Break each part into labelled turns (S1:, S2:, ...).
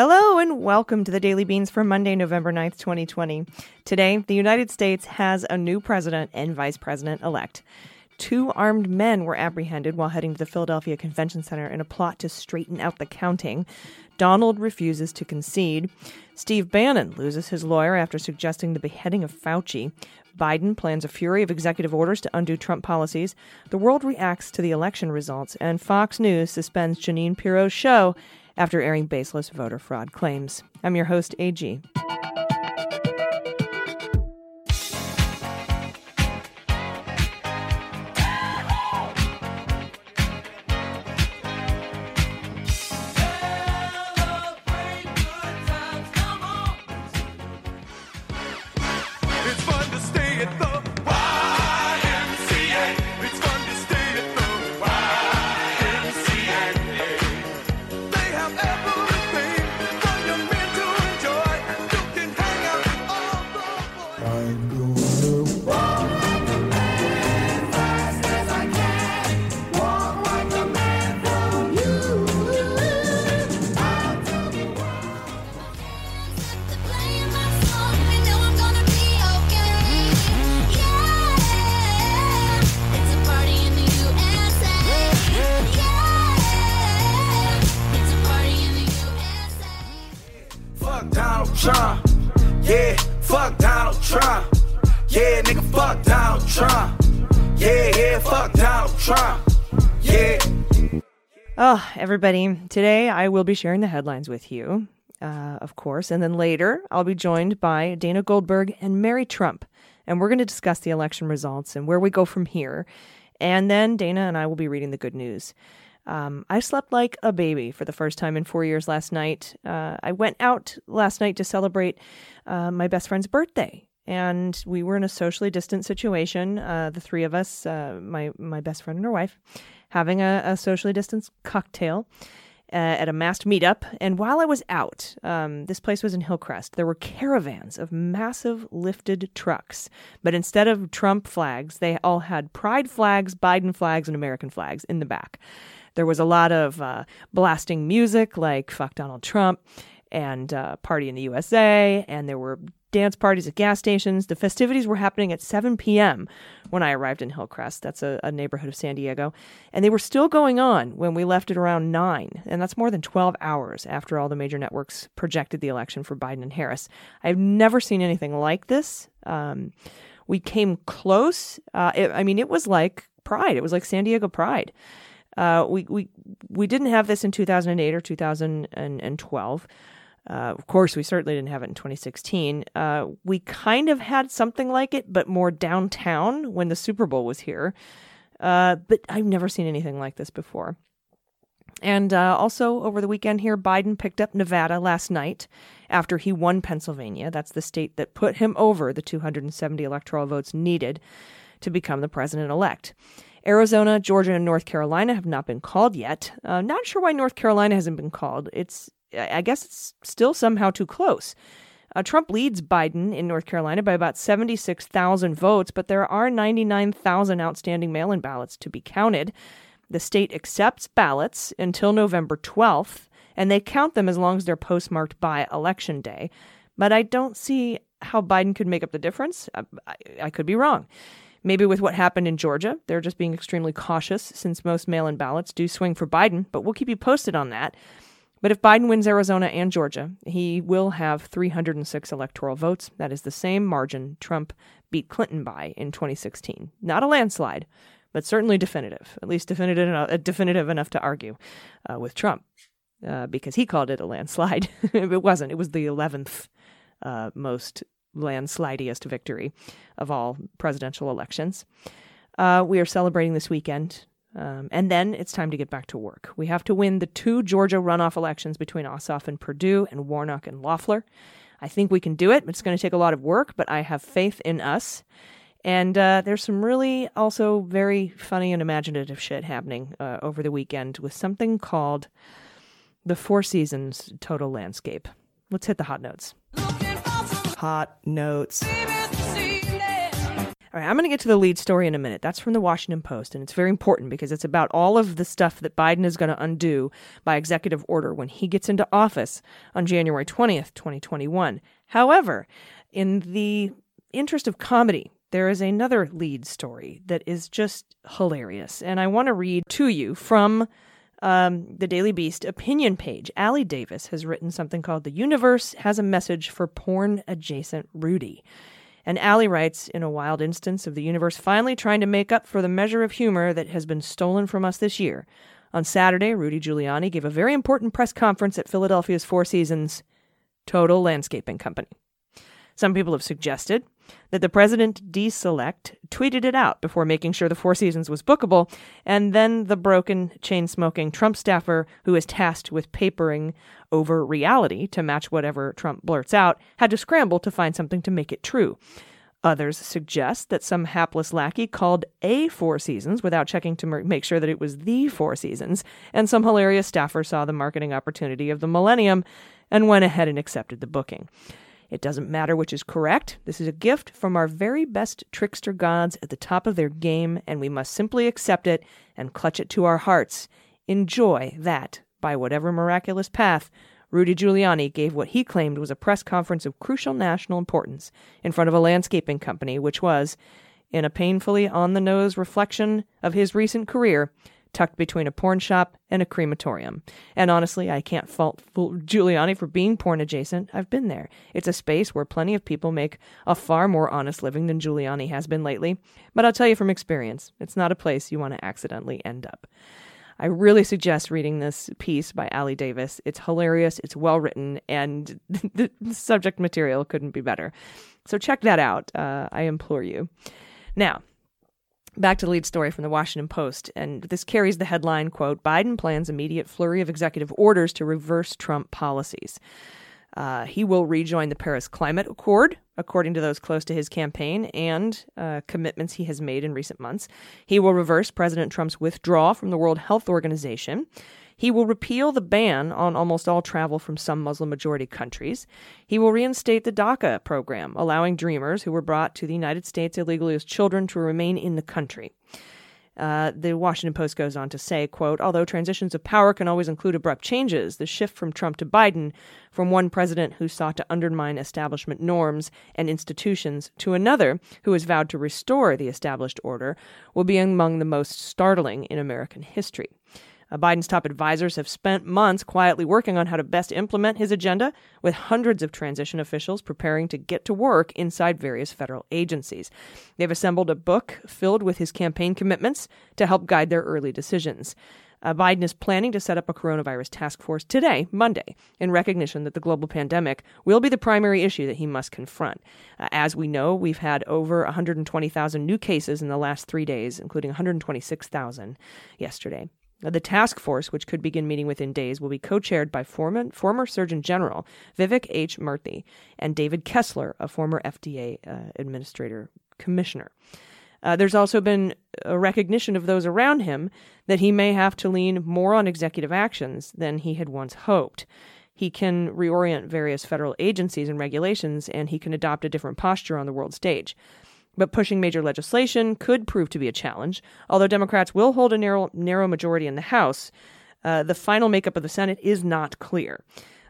S1: Hello and welcome to the Daily Beans for Monday, November 9th, 2020. Today, the United States has a new president and vice president elect. Two armed men were apprehended while heading to the Philadelphia Convention Center in a plot to straighten out the counting. Donald refuses to concede. Steve Bannon loses his lawyer after suggesting the beheading of Fauci. Biden plans a fury of executive orders to undo Trump policies. The world reacts to the election results, and Fox News suspends Jeanine Pirro's show after airing baseless voter fraud claims. I'm your host, AG.
S2: Yeah,
S3: nigga, fuck Donald Trump. Yeah, yeah, fuck Donald Trump. Yeah.
S1: Oh, everybody, today I will be sharing the headlines with you, uh, of course, and then later I'll be joined by Dana Goldberg and Mary Trump, and we're going to discuss the election results and where we go from here. And then Dana and I will be reading the good news. Um, I slept like a baby for the first time in four years last night. Uh, I went out last night to celebrate uh, my best friend's birthday. And we were in a socially distant situation, uh, the three of us, uh, my my best friend and her wife, having a, a socially distanced cocktail uh, at a masked meetup. And while I was out, um, this place was in Hillcrest, there were caravans of massive lifted trucks. But instead of Trump flags, they all had pride flags, Biden flags, and American flags in the back. There was a lot of uh, blasting music like Fuck Donald Trump and uh, Party in the USA, and there were dance parties at gas stations. The festivities were happening at 7 p.m. when I arrived in Hillcrest. That's a, a neighborhood of San Diego. And they were still going on when we left at around 9. And that's more than 12 hours after all the major networks projected the election for Biden and Harris. I've never seen anything like this. Um, we came close. Uh, it, I mean, it was like Pride, it was like San Diego Pride. Uh, we, we, we didn't have this in 2008 or 2012. Uh, of course, we certainly didn't have it in 2016. Uh, we kind of had something like it, but more downtown when the Super Bowl was here. Uh, but I've never seen anything like this before. And uh, also over the weekend here, Biden picked up Nevada last night after he won Pennsylvania. That's the state that put him over the 270 electoral votes needed to become the president elect. Arizona, Georgia, and North Carolina have not been called yet. Uh, not sure why North Carolina hasn't been called. It's, I guess, it's still somehow too close. Uh, Trump leads Biden in North Carolina by about 76,000 votes, but there are 99,000 outstanding mail in ballots to be counted. The state accepts ballots until November 12th, and they count them as long as they're postmarked by Election Day. But I don't see how Biden could make up the difference. I, I, I could be wrong. Maybe with what happened in Georgia, they're just being extremely cautious since most mail in ballots do swing for Biden, but we'll keep you posted on that. But if Biden wins Arizona and Georgia, he will have 306 electoral votes. That is the same margin Trump beat Clinton by in 2016. Not a landslide, but certainly definitive, at least definitive enough, definitive enough to argue uh, with Trump, uh, because he called it a landslide. it wasn't. It was the 11th uh, most landslidiest victory of all presidential elections. Uh, we are celebrating this weekend. Um, and then it's time to get back to work. We have to win the two Georgia runoff elections between Ossoff and Perdue and Warnock and Loeffler. I think we can do it. It's going to take a lot of work, but I have faith in us. And uh, there's some really also very funny and imaginative shit happening uh, over the weekend with something called the Four Seasons Total Landscape. Let's hit the hot notes. Hot notes. All right, I'm going to get to the lead story in a minute. That's from the Washington Post, and it's very important because it's about all of the stuff that Biden is going to undo by executive order when he gets into office on January 20th, 2021. However, in the interest of comedy, there is another lead story that is just hilarious, and I want to read to you from um, the Daily Beast opinion page. Ali Davis has written something called "The Universe Has a Message for Porn Adjacent Rudy." And Ali writes, in a wild instance of the universe finally trying to make up for the measure of humor that has been stolen from us this year. On Saturday, Rudy Giuliani gave a very important press conference at Philadelphia's Four Seasons Total Landscaping Company. Some people have suggested that the president deselect tweeted it out before making sure the Four Seasons was bookable, and then the broken, chain smoking Trump staffer who is tasked with papering over reality to match whatever Trump blurts out had to scramble to find something to make it true. Others suggest that some hapless lackey called a Four Seasons without checking to make sure that it was the Four Seasons, and some hilarious staffer saw the marketing opportunity of the millennium and went ahead and accepted the booking. It doesn't matter which is correct. This is a gift from our very best trickster gods at the top of their game, and we must simply accept it and clutch it to our hearts. Enjoy that, by whatever miraculous path, Rudy Giuliani gave what he claimed was a press conference of crucial national importance in front of a landscaping company, which was, in a painfully on the nose reflection of his recent career, tucked between a porn shop and a crematorium. And honestly, I can't fault Giuliani for being porn adjacent. I've been there. It's a space where plenty of people make a far more honest living than Giuliani has been lately. But I'll tell you from experience, it's not a place you want to accidentally end up. I really suggest reading this piece by Ali Davis. It's hilarious, it's well written, and the subject material couldn't be better. So check that out. Uh, I implore you. Now, Back to the lead story from the Washington Post, and this carries the headline quote Biden plans immediate flurry of executive orders to reverse Trump policies. Uh, he will rejoin the Paris Climate Accord, according to those close to his campaign and uh, commitments he has made in recent months. He will reverse President Trump's withdrawal from the World Health Organization. He will repeal the ban on almost all travel from some Muslim majority countries. He will reinstate the DACA program, allowing dreamers who were brought to the United States illegally as children to remain in the country. Uh, the Washington Post goes on to say, quote, although transitions of power can always include abrupt changes, the shift from Trump to Biden, from one president who sought to undermine establishment norms and institutions to another who has vowed to restore the established order, will be among the most startling in American history. Uh, Biden's top advisors have spent months quietly working on how to best implement his agenda, with hundreds of transition officials preparing to get to work inside various federal agencies. They've assembled a book filled with his campaign commitments to help guide their early decisions. Uh, Biden is planning to set up a coronavirus task force today, Monday, in recognition that the global pandemic will be the primary issue that he must confront. Uh, as we know, we've had over 120,000 new cases in the last three days, including 126,000 yesterday. The task force, which could begin meeting within days, will be co chaired by former, former Surgeon General Vivek H. Murthy and David Kessler, a former FDA uh, Administrator Commissioner. Uh, there's also been a recognition of those around him that he may have to lean more on executive actions than he had once hoped. He can reorient various federal agencies and regulations, and he can adopt a different posture on the world stage. But pushing major legislation could prove to be a challenge. Although Democrats will hold a narrow, narrow majority in the House, uh, the final makeup of the Senate is not clear.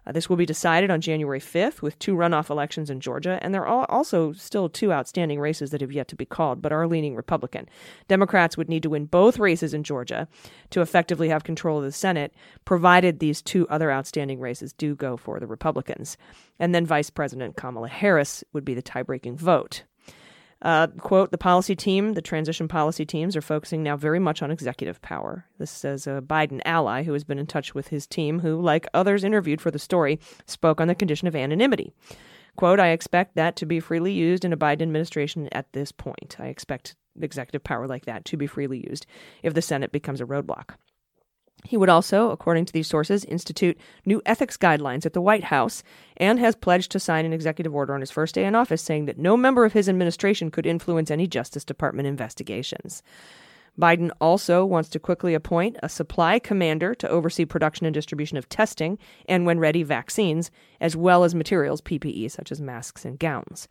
S1: Uh, this will be decided on January 5th with two runoff elections in Georgia, and there are also still two outstanding races that have yet to be called but are leaning Republican. Democrats would need to win both races in Georgia to effectively have control of the Senate, provided these two other outstanding races do go for the Republicans. And then Vice President Kamala Harris would be the tie breaking vote. Uh, quote, the policy team, the transition policy teams are focusing now very much on executive power. This says a Biden ally who has been in touch with his team, who, like others interviewed for the story, spoke on the condition of anonymity. Quote, I expect that to be freely used in a Biden administration at this point. I expect executive power like that to be freely used if the Senate becomes a roadblock. He would also, according to these sources, institute new ethics guidelines at the White House and has pledged to sign an executive order on his first day in office saying that no member of his administration could influence any Justice Department investigations. Biden also wants to quickly appoint a supply commander to oversee production and distribution of testing and, when ready, vaccines, as well as materials, PPE, such as masks and gowns.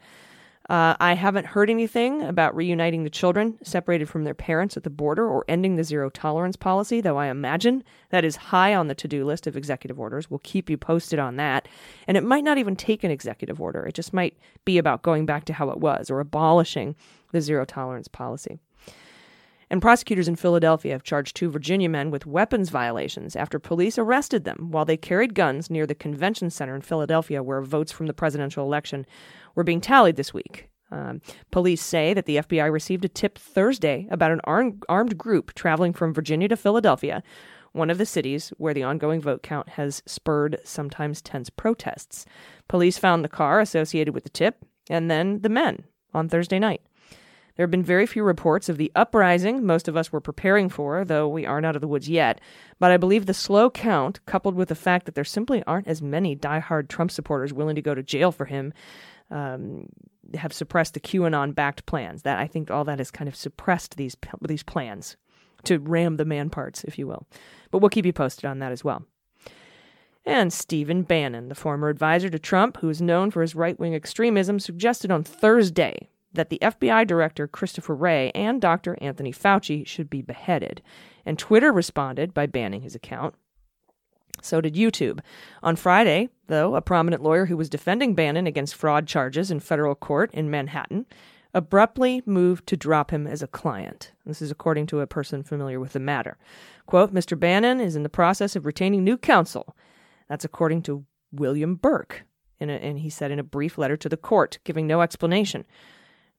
S1: Uh, I haven't heard anything about reuniting the children separated from their parents at the border or ending the zero tolerance policy, though I imagine that is high on the to do list of executive orders. We'll keep you posted on that. And it might not even take an executive order, it just might be about going back to how it was or abolishing the zero tolerance policy. And prosecutors in Philadelphia have charged two Virginia men with weapons violations after police arrested them while they carried guns near the convention center in Philadelphia where votes from the presidential election were being tallied this week. Um, police say that the FBI received a tip Thursday about an armed, armed group traveling from Virginia to Philadelphia, one of the cities where the ongoing vote count has spurred sometimes tense protests. Police found the car associated with the tip and then the men on Thursday night. There have been very few reports of the uprising most of us were preparing for, though we aren't out of the woods yet. But I believe the slow count, coupled with the fact that there simply aren't as many die-hard Trump supporters willing to go to jail for him, um, have suppressed the QAnon-backed plans. That I think all that has kind of suppressed these these plans to ram the man parts, if you will. But we'll keep you posted on that as well. And Stephen Bannon, the former advisor to Trump, who is known for his right wing extremism, suggested on Thursday that the FBI director Christopher Wray and Dr. Anthony Fauci should be beheaded. And Twitter responded by banning his account. So did YouTube. On Friday, though, a prominent lawyer who was defending Bannon against fraud charges in federal court in Manhattan abruptly moved to drop him as a client. This is according to a person familiar with the matter. Quote, Mr. Bannon is in the process of retaining new counsel. That's according to William Burke. A, and he said in a brief letter to the court, giving no explanation.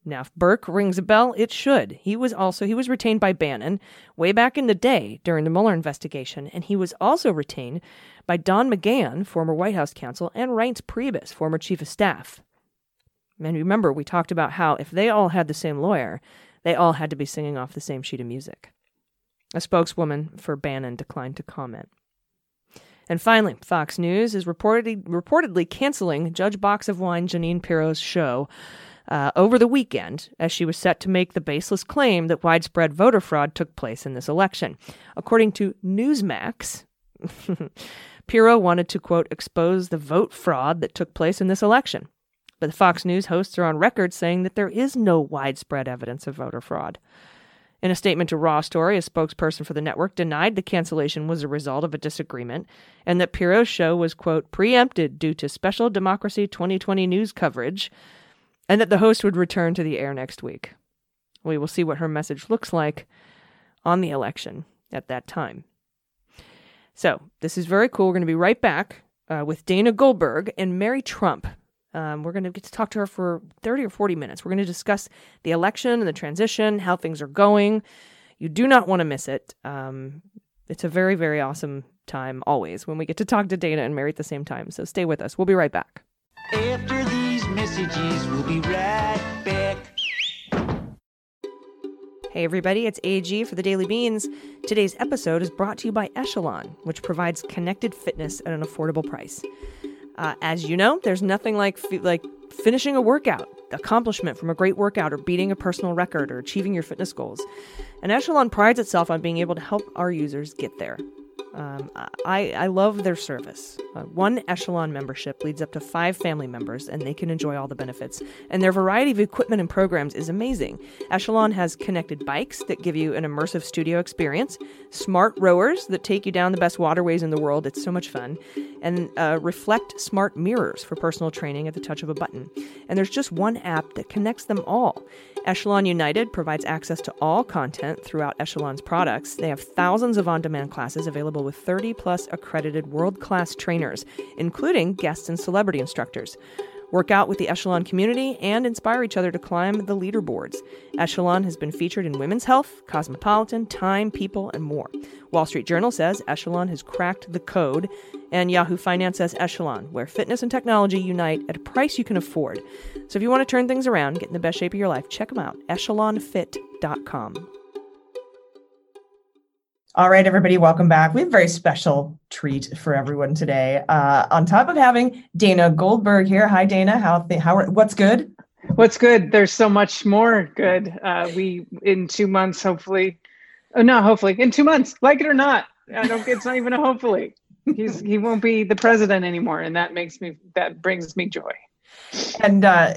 S1: Now, if Burke rings a bell, it should. He was also he was retained by Bannon way back in the day during the Mueller investigation, and he was also retained by Don McGahn, former White House counsel, and Reince Priebus, former chief of staff. And remember, we talked about how if they all had the same lawyer, they all had to be singing off the same sheet of music. A spokeswoman for Bannon declined to comment. And finally, Fox News is reportedly, reportedly canceling Judge Box of Wine Jeanine Pirro's show uh, over the weekend as she was set to make the baseless claim that widespread voter fraud took place in this election. According to Newsmax, Pirro wanted to, quote, expose the vote fraud that took place in this election. But the Fox News hosts are on record saying that there is no widespread evidence of voter fraud. In a statement to Raw Story, a spokesperson for the network denied the cancellation was a result of a disagreement and that Pirro's show was, quote, preempted due to special Democracy 2020 news coverage and that the host would return to the air next week. We will see what her message looks like on the election at that time. So, this is very cool. We're going to be right back uh, with Dana Goldberg and Mary Trump. Um, we're going to get to talk to her for 30 or 40 minutes. We're going to discuss the election and the transition, how things are going. You do not want to miss it. Um, it's a very, very awesome time always when we get to talk to Dana and Mary at the same time. So stay with us. We'll be right back.
S4: Messages, we'll be right back.
S1: Hey everybody, it's AG for the Daily Beans. Today's episode is brought to you by Echelon, which provides connected fitness at an affordable price. Uh, as you know, there's nothing like like finishing a workout, accomplishment from a great workout, or beating a personal record, or achieving your fitness goals. And Echelon prides itself on being able to help our users get there. Um, I, I love their service. Uh, one Echelon membership leads up to five family members, and they can enjoy all the benefits. And their variety of equipment and programs is amazing. Echelon has connected bikes that give you an immersive studio experience, smart rowers that take you down the best waterways in the world. It's so much fun. And uh, Reflect smart mirrors for personal training at the touch of a button. And there's just one app that connects them all. Echelon United provides access to all content throughout Echelon's products. They have thousands of on demand classes available with 30 plus accredited world class trainers, including guests and celebrity instructors. Work out with the Echelon community and inspire each other to climb the leaderboards. Echelon has been featured in Women's Health, Cosmopolitan, Time, People, and more. Wall Street Journal says Echelon has cracked the code, and Yahoo Finance says Echelon, where fitness and technology unite at a price you can afford. So if you want to turn things around, get in the best shape of your life, check them out. EchelonFit.com. All right, everybody, welcome back. We have a very special treat for everyone today. Uh, on top of having Dana Goldberg here. Hi, Dana. How th- how are, what's good?
S5: What's good? There's so much more good. Uh, we in two months, hopefully. Oh no, hopefully in two months. Like it or not, I don't. It's not even a hopefully. He's he won't be the president anymore, and that makes me that brings me joy.
S1: And uh,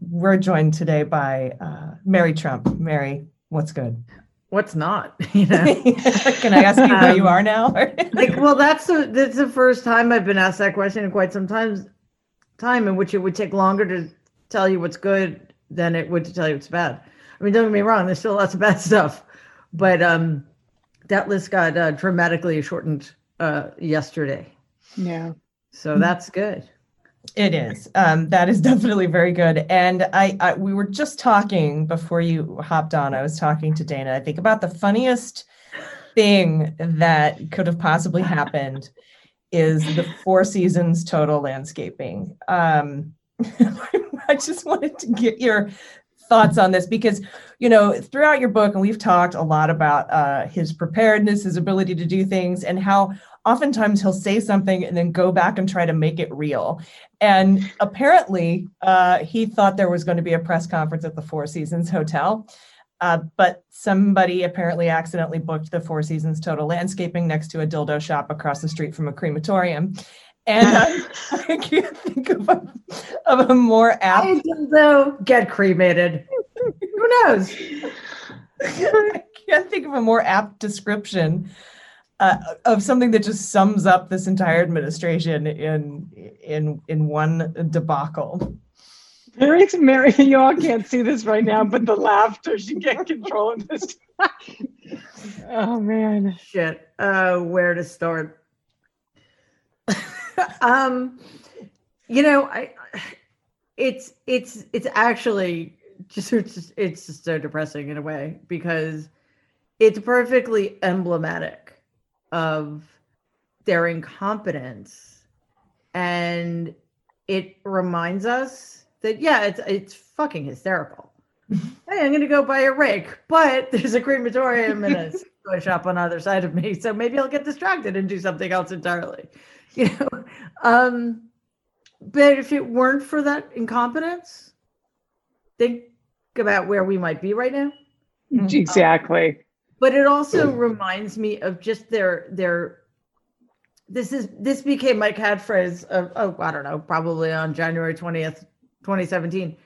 S1: we're joined today by uh, Mary Trump. Mary, what's good?
S6: What's not? You know,
S1: Can I ask you where you
S6: Um,
S1: are now?
S6: like, well, that's the that's the first time I've been asked that question in quite some time, time in which it would take longer to tell you what's good than it would to tell you what's bad. I mean, don't get me wrong, there's still lots of bad stuff, but um, that list got uh, dramatically shortened uh, yesterday,
S5: Yeah.
S6: so that's good.
S1: It is. Um, that is definitely very good. And I, I, we were just talking before you hopped on. I was talking to Dana. I think about the funniest thing that could have possibly happened is the Four Seasons total landscaping. Um, I just wanted to get your thoughts on this because you know throughout your book and we've talked a lot about uh, his preparedness his ability to do things and how oftentimes he'll say something and then go back and try to make it real and apparently, uh, he thought there was going to be a press conference at the Four Seasons Hotel. Uh, but somebody apparently accidentally booked the Four Seasons Total Landscaping next to a dildo shop across the street from a crematorium. And I, I can't think of a, of a more apt
S6: though get cremated. Who knows?
S1: I can't think of a more apt description uh, of something that just sums up this entire administration in in in one debacle.
S5: Mary's Mary. You all can't see this right now, but the laughter she can't control it this time. Oh man.
S6: shit uh where to start um you know i it's it's it's actually just it's just, it's just so depressing in a way because it's perfectly emblematic of their incompetence. And it reminds us that yeah it's it's fucking hysterical. Hey i'm gonna go buy a rake but there's a crematorium and a toy shop on either side of me so maybe i'll get distracted and do something else entirely you know? Um but if it weren't for that incompetence think about where we might be right now.
S5: Exactly.
S6: But it also reminds me of just their their this is this became my catchphrase of oh i don't know probably on january 20th 2017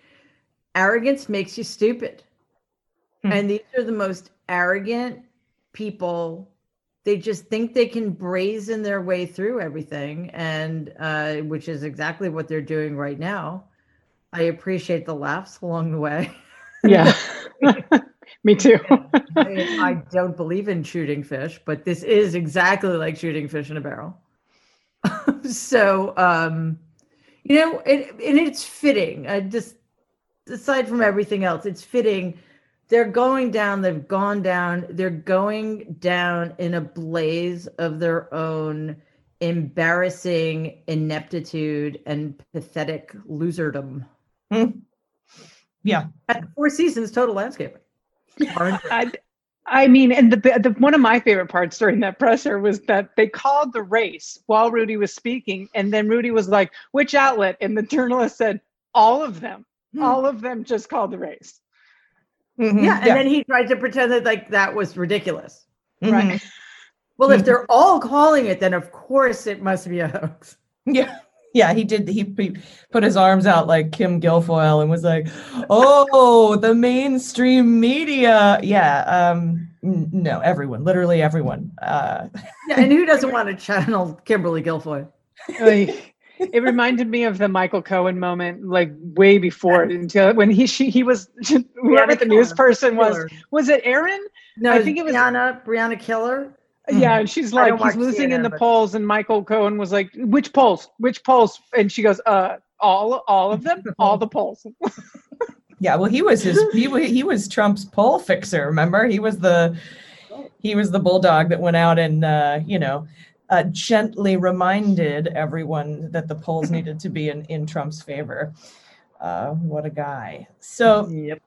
S6: arrogance makes you stupid.
S1: Hmm.
S6: and these are the most arrogant people. They just think they can brazen their way through everything and uh, which is exactly what they're doing right now. I appreciate the laughs along the way.
S5: Yeah. Me too.
S6: I, mean, I don't believe in shooting fish, but this is exactly like shooting fish in a barrel. so, um, you know, it, and it's fitting. I just, aside from everything else, it's fitting. They're going down, they've gone down, they're going down in a blaze of their own embarrassing ineptitude and pathetic loserdom.
S1: Yeah.
S6: At Four Seasons Total Landscaping. Aren't they?
S5: I, I mean, and the, the one of my favorite parts during that presser was that they called the race while Rudy was speaking, and then Rudy was like, "Which outlet?" And the journalist said, "All of them.
S6: Hmm.
S5: All of them just called the race."
S1: Mhm.
S6: Yeah, and then he tried to pretend that like that was ridiculous.
S1: Mhm.
S5: Right.
S6: Well, if they're all calling it, then of course it must be a hoax.
S1: Yeah. Yeah, he did. He, he put his arms out like Kim Guilfoyle and was like, "Oh, the mainstream media." Yeah. Um. n- No, everyone, literally everyone. Uh,
S6: Yeah, and who doesn't want to channel Kimberly Guilfoyle?
S5: Like, it reminded me of the Michael Cohen moment, like way before until when he she he was whoever the news person was. Was it Aaron?
S6: No,
S5: I think it was-
S6: Brianna. Brianna Keilar.
S5: Yeah, and she's like, he's losing in the
S6: but-
S5: polls, and Michael Cohen was like, which polls? Which polls? And she goes, uh, all all of them, all the polls.
S1: yeah. Well, he was his. He wa- he was Trump's poll fixer. Remember, he was the he was the bulldog that went out and uh, you know uh, gently reminded everyone that the polls needed to be in in Trump's favor. Uh, what a guy. So
S6: Yep.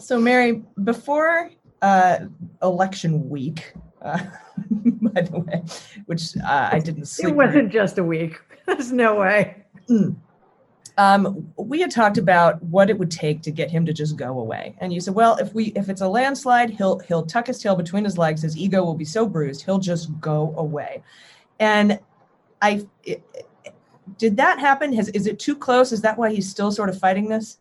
S1: So, Mary, before uh, election week,
S7: uh, by the way, which uh, I didn't sleep.
S6: It wasn't just a week. There's no way.
S7: um, we had talked about what it would take to get him to just go away, and you said, "Well, if we if it's a landslide, he'll he'll tuck his tail between his legs. His ego will be so bruised, he'll just go away." And I it, did that happen? Has is it too close? Is that why he's still sort of fighting this?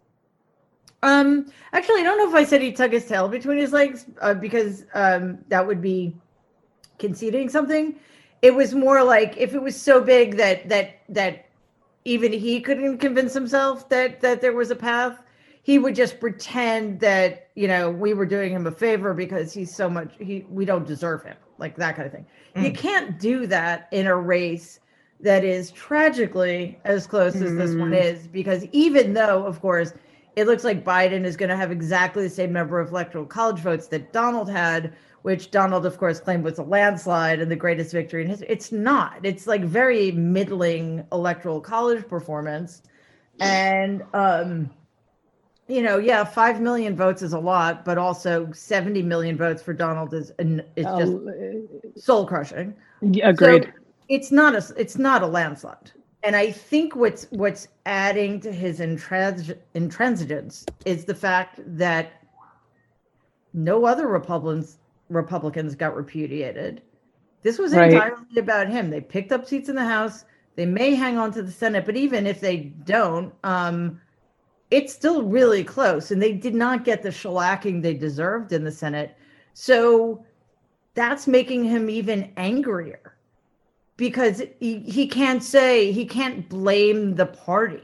S6: Um, actually, I don't know if I said he tuck his tail between his legs uh, because um, that would be conceding something. It was more like if it was so big that that that even he couldn't convince himself that that there was a path, he would just pretend that you know we were doing him a favor because he's so much he we don't deserve him like that kind of thing. You mm. can't do that in a race that is tragically as close as this one mm. is because even though of course it looks like Biden is going to have exactly the same number of electoral college votes that Donald had, which Donald, of course, claimed was a landslide and the greatest victory in history. It's not. It's like very middling electoral college performance. And, um, you know, yeah, 5 million votes is a lot, but also 70 million votes for Donald is, is just soul crushing.
S5: Yeah, agreed.
S6: So it's not a it's not a landslide. And I think what's what's adding to his intrans- intransigence is the fact that no other Republicans Republicans got repudiated. This was
S5: Right.
S6: entirely about him. They picked up seats in the House. They may hang on to the Senate, but even if they don't, um, it's still really close. And they did not get the shellacking they deserved in the Senate. So that's making him even angrier because he, he can't say he can't blame the party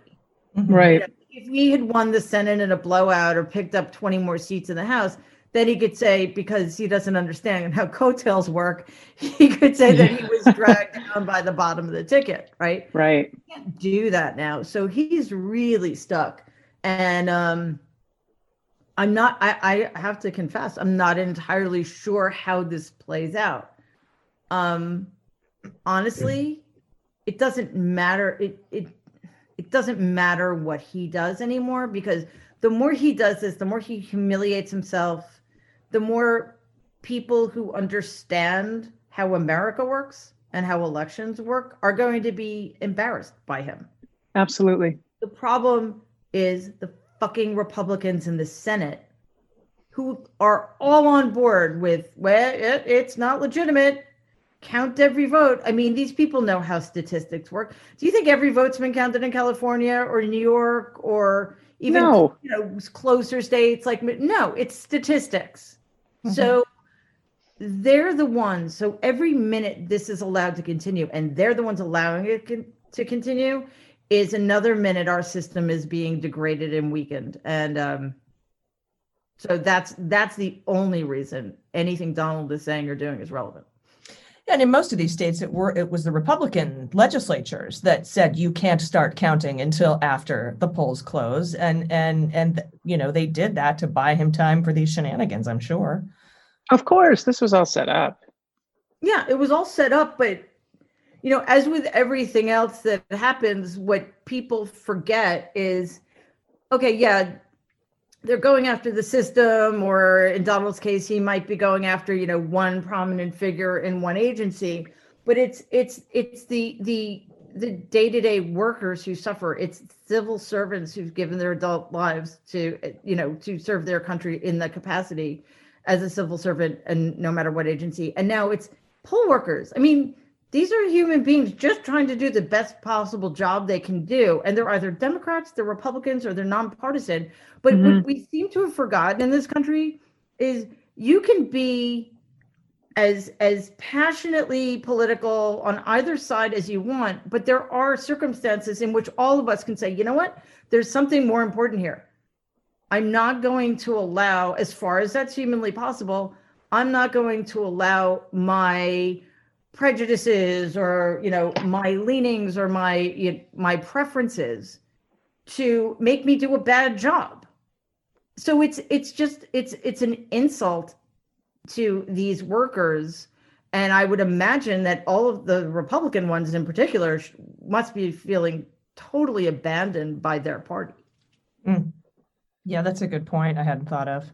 S5: right.
S6: if we had won the senate in a blowout or picked up 20 more seats in the house then he could say because he doesn't understand how coattails work he could say that he was dragged down by the bottom of the ticket right
S5: Right.
S6: can't do that now. So he's really stuck. And um I'm not I, I have to confess, I'm not entirely sure how this plays out. Um honestly, it doesn't matter. It it it doesn't matter what he does anymore because the more he does this, the more he humiliates himself, the more people who understand how America works and how elections work are going to be embarrassed by him.
S5: Absolutely.
S6: The problem is the fucking Republicans in the Senate who are all on board with, well, it, it's not legitimate. Count every vote. I mean, these people know how statistics work. Do you think every vote's been counted in California or New York or even
S5: No.
S6: you know closer states? Like, no, it's statistics. So they're the ones. So every minute this is allowed to continue, and they're the ones allowing it con- to continue, is another minute our system is being degraded and weakened. And um, so that's that's the only reason anything Donald is saying or doing is relevant.
S7: And in most of these states, it were it was the Republican legislatures that said you can't start counting until after the polls close, and and and you know they did that to buy him time for these shenanigans. I'm sure.
S5: Of course, this was all set up.
S6: Yeah, it was all set up, but you know, as with everything else that happens, what people forget is okay, yeah, they're going after the system, or in Donald's case, he might be going after, you know, one prominent figure in one agency, but it's it's it's the the the day-to-day workers who suffer. It's civil servants who've given their adult lives to you know to serve their country in the capacity as a civil servant and no matter what agency. And now it's poll workers. I mean these are human beings just trying to do the best possible job they can do. And they're either democrats they're republicans or they're nonpartisan. But what mm-hmm. we seem to have forgotten in this country is you can be as as passionately political on either side as you want but there are circumstances in which all of us can say you know what? There's something more important here. I'm not going to allow as far as that's humanly possible i'm not going to allow my prejudices or you know my leanings or my you my preferences to make me do a bad job so it's it's just it's it's an insult to these workers and i would imagine that all of the republican ones in particular must be feeling totally abandoned by their party mm.
S7: Yeah, that's a good point. I hadn't thought of.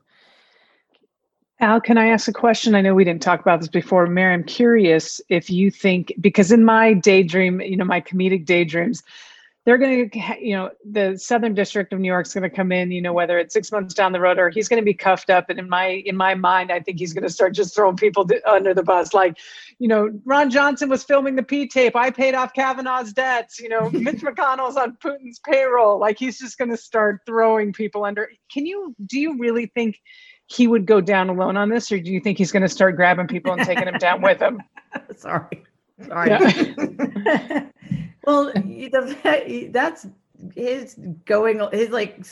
S5: Al, can I ask a question? I know we didn't talk about this before. Mary, I'm curious if you think, because in my daydream, you know, my comedic daydreams, they're going to, you know, the Southern District of New York's going to come in, you know, whether it's six months down the road or he's going to be cuffed up. And in my, in my mind, I think he's going to start just throwing people under the bus. Like, you know, Ron Johnson was filming the P tape. I paid off Kavanaugh's debts. You know, Mitch McConnell's on Putin's payroll. Like he's just going to start throwing people under. Can you, do you really think he would go down alone on this, or do you think he's going to start grabbing people and taking them down with him?
S6: Sorry. Sorry.
S5: Yeah.
S6: well, the, that's his going, his like,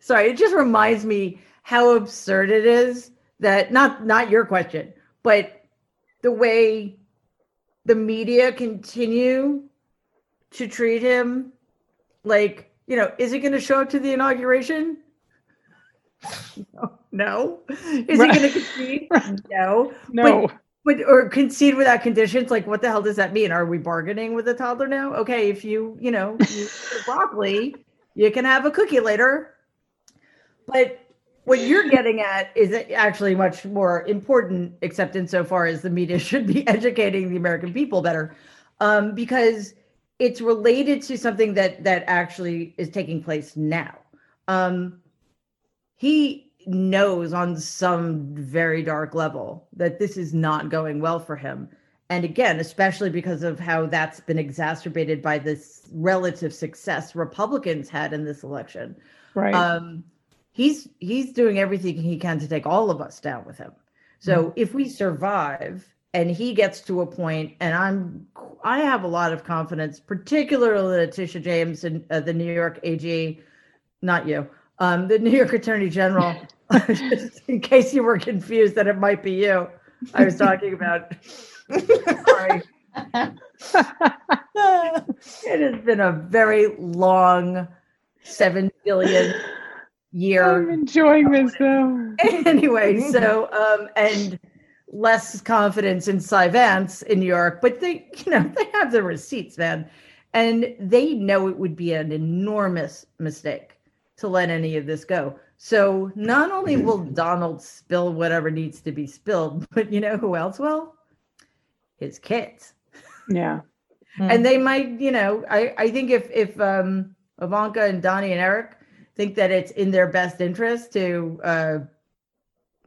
S6: sorry, it just reminds me how absurd it is that not, not your question, but the way the media continue to treat him like, you know, is he going to show up to the inauguration? No. Is
S5: Right.
S6: he going to concede? No.
S5: No.
S6: But or concede without conditions, like what the hell does that mean? Are we bargaining with a toddler now? Okay, if you, you know, you broccoli, you can have a cookie later. But what you're getting at is actually much more important, except insofar as the media should be educating the American people better, um, because it's related to something that that actually is taking place now. Um, he knows on some very dark level that this is not going well for him. And again, especially because of how that's been exacerbated by this relative success Republicans had in this election.
S5: Right.
S6: Um, he's he's doing everything he can to take all of us down with him. So if we survive and he gets to a point, and I'm I have a lot of confidence, particularly Letitia James and uh, the New York AG, not you, um, the New York Attorney General. just in case you were confused that it might be you, I was talking about. Sorry. it has been a very long seven billion year
S5: I'm enjoying this though.
S6: anyway, so um and less confidence in Cy Vance in New York, but they, you know, they have the receipts, man. And they know it would be an enormous mistake to let any of this go. So not only will Donald spill whatever needs to be spilled, but you know who else will? His kids
S5: Yeah.
S6: and they might you know i i think if if um ivanka and donnie and eric think that it's in their best interest to uh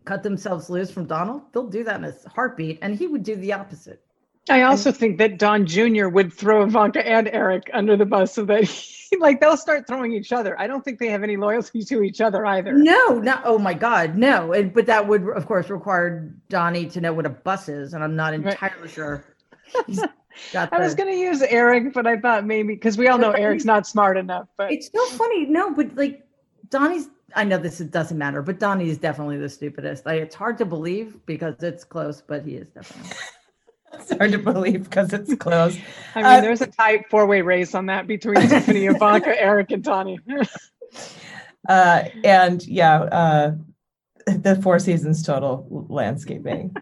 S6: cut themselves loose from donald they'll do that in a heartbeat and he would do the opposite
S5: I also think that Don Jr. would throw Ivanka and Eric under the bus so that he, like they'll start throwing each other. I don't think they have any loyalty to each other either.
S6: no not oh my god no and, but that would of course require donnie to know what a bus is and i'm not
S5: Right.
S6: entirely sure he's
S5: I was going to use Eric, but I thought maybe because we all know Eric's not smart enough. But
S6: It's so funny. No, but like Donnie's, I know this doesn't matter, but Donnie is definitely the stupidest. Like, it's hard to believe because it's close, but he is definitely.
S1: It's hard to believe because it's closed.
S5: I mean,
S1: Uh,
S5: there's a tight four-way race on that between Tiffany, Ivanka, Eric, and Donnie.
S1: Uh, and yeah, uh, the Four Seasons total landscaping.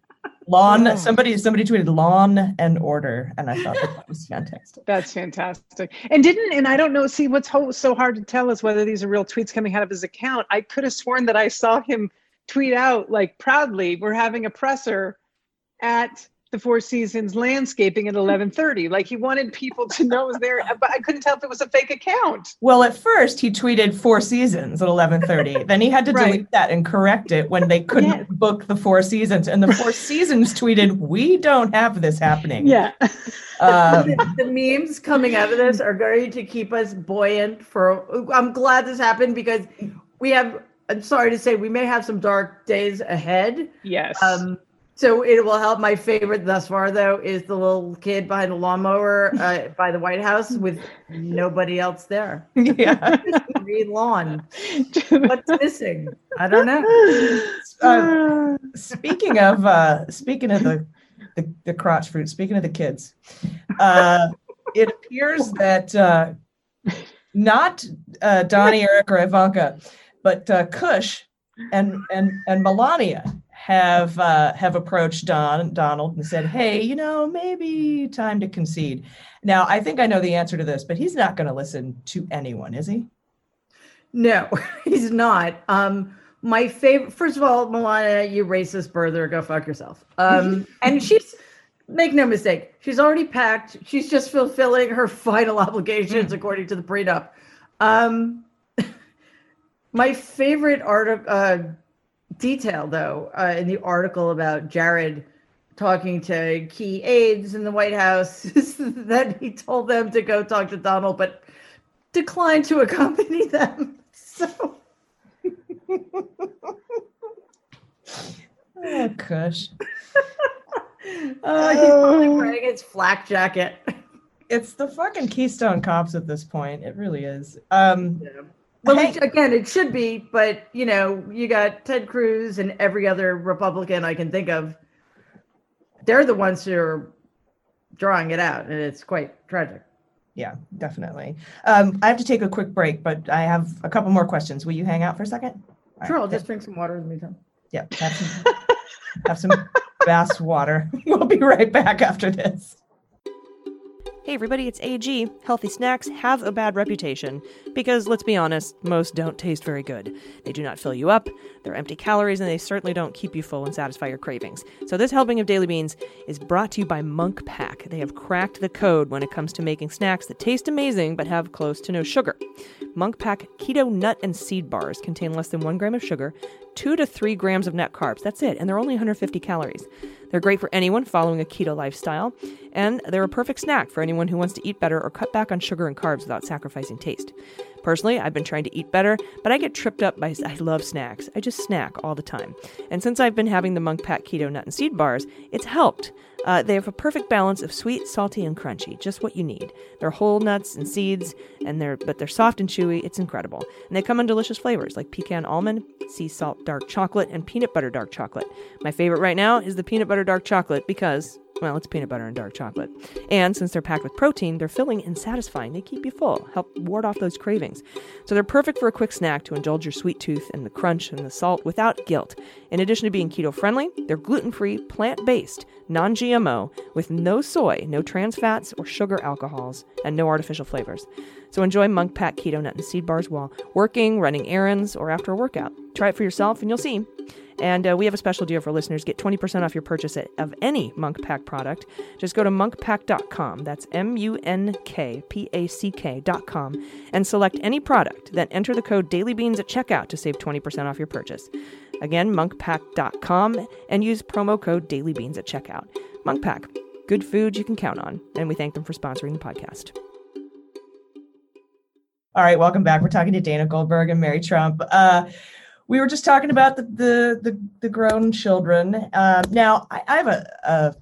S1: Lawn, somebody somebody tweeted lawn and order, and I thought that, that was fantastic.
S5: That's fantastic. And didn't, and I don't know, see what's ho- so hard to tell is whether these are real tweets coming out of his account. I could have sworn that I saw him tweet out like proudly, we're having a presser at the Four Seasons landscaping at 1130. Like he wanted people to know it was there, but I couldn't tell if it was a fake account.
S1: Well, at first he tweeted Four Seasons at eleven thirty. then he had to
S5: Right.
S1: delete that and correct it when they couldn't
S5: Yes.
S1: book the Four Seasons, and the Four Seasons tweeted, "We don't have this happening."
S5: Yeah.
S1: Um,
S6: the, the memes coming out of this are going to keep us buoyant for. I'm glad this happened because we have. I'm sorry to say we may have some dark days ahead.
S5: Yes.
S6: Um, so it will help. My favorite thus far, though, is the little kid behind the lawnmower uh, by the White House with nobody else there.
S1: yeah.
S6: Green lawn. What's missing? I don't know.
S1: Uh, speaking of uh, speaking of the, the the crotch fruit, speaking of the kids, uh, it appears that uh, not uh, Donnie, Eric, or Ivanka, but uh, Kush and and and Melania have uh, have approached Don Donald and said, "Hey, you know, maybe time to concede." Now, I think I know the answer to this, but he's not going to listen to anyone, is he?
S6: No, he's not. Um, my favorite. First of all, Milana, you racist birther, go fuck yourself. Um, and she's make no mistake, she's already packed. She's just fulfilling her final obligations according to the prenup. Um, my favorite article uh, detail, though, uh, in the article about Jared talking to key aides in the White House that he told them to go talk to Donald, but declined to accompany them. So
S7: Oh, Kush.
S6: uh, he's probably wearing his flak jacket.
S7: It's the fucking Keystone Cops at this point. It really is. Um,
S6: Well,
S7: Hey.
S6: again, it should be, but you know, you got Ted Cruz and every other Republican I can think of. They're the ones who are drawing it out, and it's quite tragic.
S7: yeah, definitely. Um, I have to take a quick break, but I have a couple more questions. Will you hang out for a second? All
S6: Sure,
S7: right.
S6: I'll just drink some water in the meantime.
S7: Yeah, have some, have some bass water. We'll be right back after this.
S1: Hey everybody, it's AG. Healthy snacks have a bad reputation because, let's be honest, most don't taste very good. They do not fill you up, they're empty calories, and they certainly don't keep you full and satisfy your cravings. So, this helping of Daily Beans is brought to you by Munk Pack. They have cracked the code when it comes to making snacks that taste amazing but have close to no sugar. Munk Pack Keto Nut and Seed Bars contain less than one gram of sugar, two to three grams of net carbs. That's it, and they're only 150 calories. They're great for anyone following a keto lifestyle, and they're a perfect snack for anyone who wants to eat better or cut back on sugar and carbs without sacrificing taste. Personally, I've been trying to eat better, but I get tripped up by I love snacks. I just snack all the time. And since I've been having the Munk Pack Keto Nut and Seed Bars, it's helped. Uh, they have a perfect balance of sweet, salty, and crunchy, just what you need. They're whole nuts and seeds, and they're but they're soft and chewy. It's incredible, and they come in delicious flavors like pecan almond, sea salt dark chocolate, and peanut butter dark chocolate. My favorite right now is the peanut butter dark chocolate because well, it's peanut butter and dark chocolate. And since they're packed with protein, they're filling and satisfying. They keep you full, help ward off those cravings. So they're perfect for a quick snack to indulge your sweet tooth and the crunch and the salt without guilt. In addition to being keto friendly, they're gluten free, plant based, non GMO, with no soy, no trans fats or sugar alcohols, and no artificial flavors. So enjoy Munk Pack Keto Nut and Seed Bars while working, running errands, or after a workout. Try it for yourself and you'll see. And uh, we have a special deal for listeners. Get 20% off your purchase of any Munk Pack product. Just go to munkpack.com. That's M U N K P A C K.com and select any product. Then enter the code DailyBeans at checkout to save 20% off your purchase. Again, munkpack.com and use promo code DailyBeans at checkout. Munk Pack, good food you can count on. And we thank them for sponsoring the podcast.
S7: All right, welcome back. We're talking to Dana Goldberg and Mary Trump. Uh, we were just talking about the the the, the grown children. Uh, now, I, I have a, a,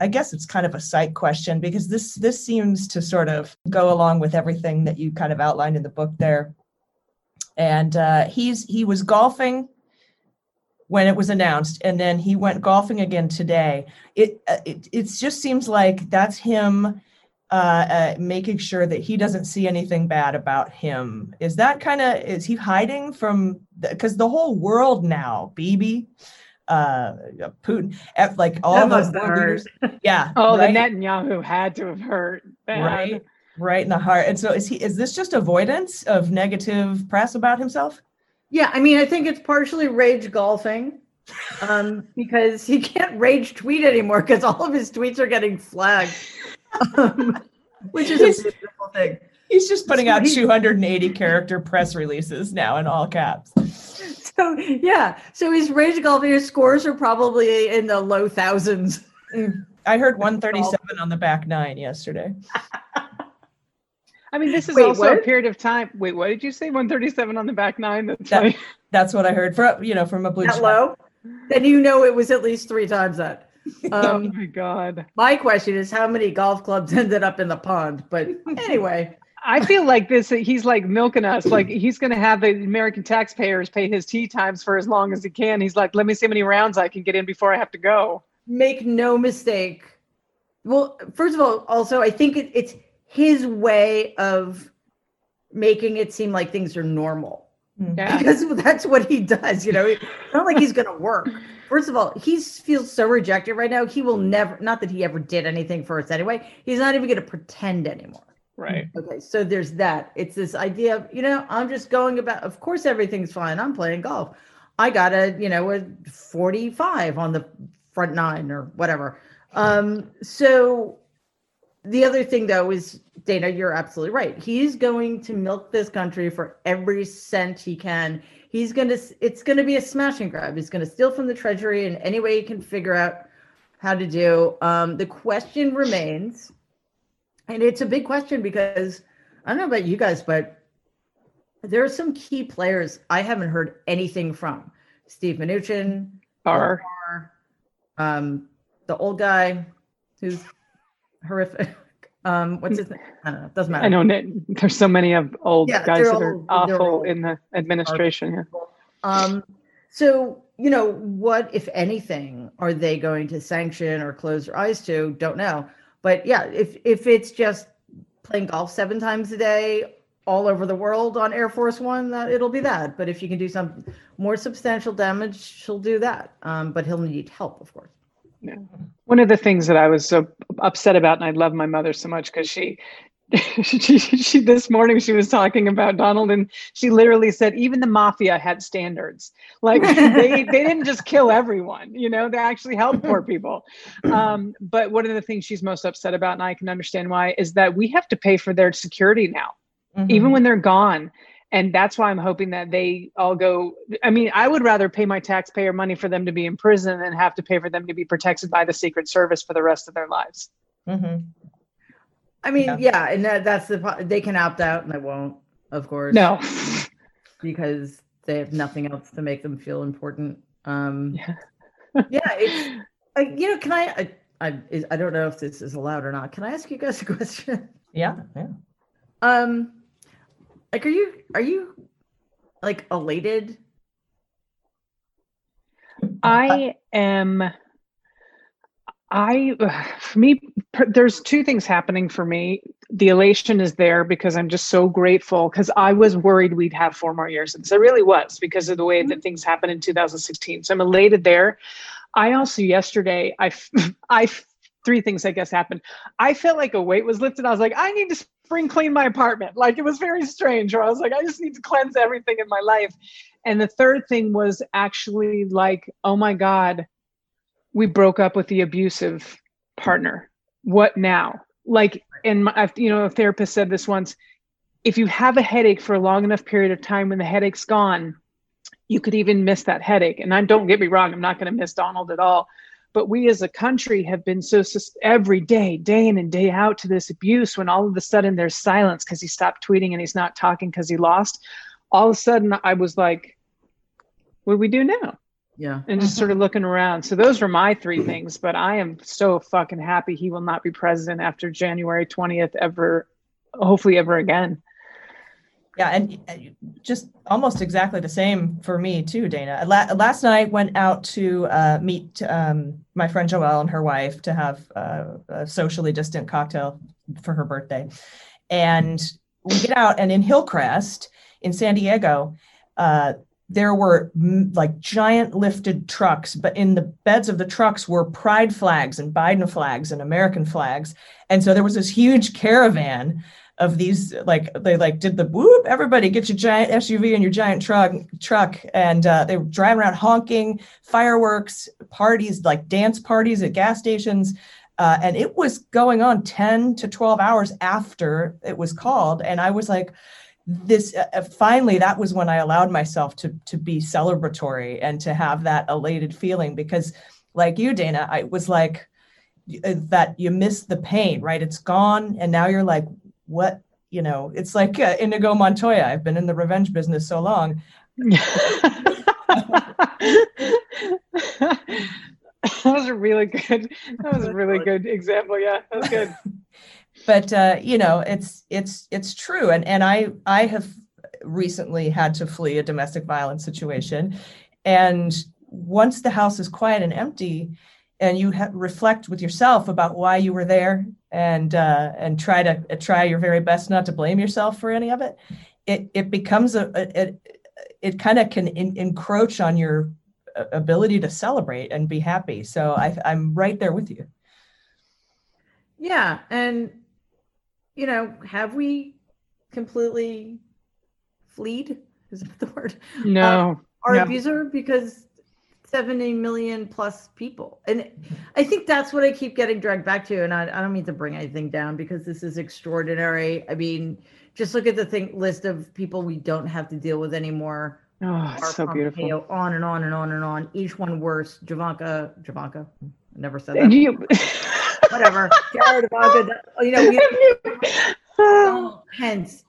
S7: I guess it's kind of a side question because this this seems to sort of go along with everything that you kind of outlined in the book there. And uh, he's he was golfing when it was announced, and then he went golfing again today. It uh, it it just seems like that's him uh, uh, making sure that he doesn't see anything bad about him. Is that kind of is he hiding from because the whole world now, Bibi, uh, Putin, F, like all
S6: That
S7: the
S6: have
S7: world
S6: hurt.
S7: leaders- yeah,
S5: Oh,
S7: right,
S5: the Netanyahu had to have hurt. bad.
S7: right, right in the heart. And so is he? Is this just avoidance of negative press about himself?
S6: Yeah, I mean, I think it's partially rage golfing um, because he can't rage tweet anymore because all of his tweets are getting flagged, um, which is
S7: He's-
S6: a beautiful thing.
S7: He's just putting out
S6: He-
S7: 280 character press releases now in all caps.
S6: So yeah, so his rage golfing his scores are probably in the low thousands.
S7: I heard 137 on the back nine yesterday.
S5: I mean, this is
S6: Wait,
S5: also a period of time. Wait, what did you say? 137 on the back nine? That's
S7: That-
S5: funny.
S7: That's what I heard from you know from a blue
S6: That low, then you know it was at least three times that.
S5: oh
S6: Um,
S5: my God.
S6: my question is how many golf clubs ended up in the pond? But anyway,
S5: I feel like this, he's like milking us. Like he's going to have the American taxpayers pay his tea times for as long as he can. He's like, let me see how many rounds I can get in before I have to go.
S6: make no mistake. Well, first of all, also I think it, it's his way of making it seem like things are normal
S5: Yeah.
S6: because that's what he does. You know, it's not like he's going to work. First of all, he feels so rejected right now. He will never. Not that he ever did anything for us anyway. He's not even going to pretend anymore.
S5: Right.
S6: Okay, so there's that. It's this idea of, you know, I'm just going about, of course, everything's fine. I'm playing golf. I got a, you know, a 45 on the front nine or whatever. Um, so the other thing though is Dana, you're absolutely right. He's going to milk this country for every cent he can. He's going to, it's going to be a smash and grab. He's going to steal from the treasury in any way he can figure out how to do. Um, the question remains, and it's a big question because I don't know about you guys, but there are some key players I haven't heard anything from. Steve Mnuchin,
S5: Barr.
S6: Um, the old guy who's horrific. Um, what's his name? I don't know. Doesn't matter.
S5: I know there's so many of old
S6: Yeah,
S5: guys that are
S6: they're
S5: awful in the administration.
S6: Um, so you know what, if anything, are they going to sanction or close their eyes to? Don't know. But yeah, if if it's just playing golf seven times a day all over the world on Air Force One, that it'll be that. But if you can do some more substantial damage, she'll do that. Um, but he'll need help, of course.
S5: One of the things that I was so upset about, and I love my mother so much because she, she, she, this morning she was talking about Donald, and she literally said even the mafia had standards. Like they, they didn't just kill everyone, you know, they actually helped poor people. Um, but one of the things she's most upset about, and I can understand why, is that we have to pay for their security now.
S1: Mm-hmm.
S5: even when they're gone. And that's why I'm hoping that they all go. I mean, I would rather pay my taxpayer money for them to be in prison than have to pay for them to be protected by the Secret Service for the rest of their lives.
S1: Mhm.
S6: I mean,
S1: Yeah.
S6: yeah, and that, that's the po- they can opt out, and they won't, of course.
S5: No.
S6: because they have nothing else to make them feel important. Um,
S5: Yeah.
S6: yeah, it's uh, you know. Can I? I I, is, I don't know if this is allowed or not. Can I ask you guys a question?
S1: Yeah, yeah.
S6: Um, like, are you are you like elated?
S5: I am. I, for me, there's two things happening for me. The elation is there because I'm just so grateful because I was worried we'd have four more years And this. I really was because of the way that mm-hmm. things happened in 2016. So I'm elated there. I also, yesterday, I, f- I, f- three things I guess happened. I felt like a weight was lifted. I was like, I need to spring clean my apartment. Like it was very strange where I was like, I just need to cleanse everything in my life. And the third thing was actually like, oh my God, we broke up with the abusive partner. What now? Like, and my, I've, you know, a therapist said this once if you have a headache for a long enough period of time when the headache's gone, you could even miss that headache. And I don't get me wrong, I'm not going to miss Donald at all. But we as a country have been so sus- every day, day in and day out to this abuse when all of a sudden there's silence because he stopped tweeting and he's not talking because he lost. All of a sudden I was like, what do we do now?
S6: Yeah.
S5: and just sort of looking around. So those were my three things, but I am so fucking happy he will not be president after January 20th ever, hopefully ever again.
S1: Yeah, and uh, just almost exactly the same for me too, Dana. La- last night went out to uh, meet um, my friend Joelle and her wife to have uh, a socially distant cocktail for her birthday, and we get out and in Hillcrest in San Diego, uh, there were like giant lifted trucks, but in the beds of the trucks were pride flags and Biden flags and American flags, and so there was this huge caravan of these like they like did the whoop everybody get your giant suv and your giant truck truck and uh, they were driving around honking fireworks parties like dance parties at gas stations uh, and it was going on 10 to 12 hours after it was called and i was like this uh, uh, finally that was when i allowed myself to to be celebratory and to have that elated feeling because like you dana i was like uh, that you miss the pain right? It's gone and now you're like what you know it's like uh, Inigo Montoya. I've been in the revenge business so long.
S5: That was a really good, that was a really good example. Yeah, that was good.
S1: but uh, you know it's it's it's true. And and i i have recently had to flee a domestic violence situation. And once the house is quiet and empty and you ha- reflect with yourself about why you were there and uh, and try to uh, try your very best not to blame yourself for any of it it it becomes a, a it, it kind of can in, encroach on your uh, ability to celebrate and be happy so I, i'm right there with you
S6: Yeah, and you know, have we completely fleed? Is that the word?
S5: No,
S6: our
S7: Yeah.
S6: abuser because 70 million plus people. And I think that's what I keep getting dragged back to. And I, I don't mean to bring anything down because this is extraordinary. I mean, just look at the thing list of people we don't have to deal with anymore.
S5: Oh, so beautiful.
S6: On and on and on and on. Each one worse. Javanka, Javanka. I never said that.
S5: you,
S6: Whatever. Jared Ivanka. You know, we, Donald Pence,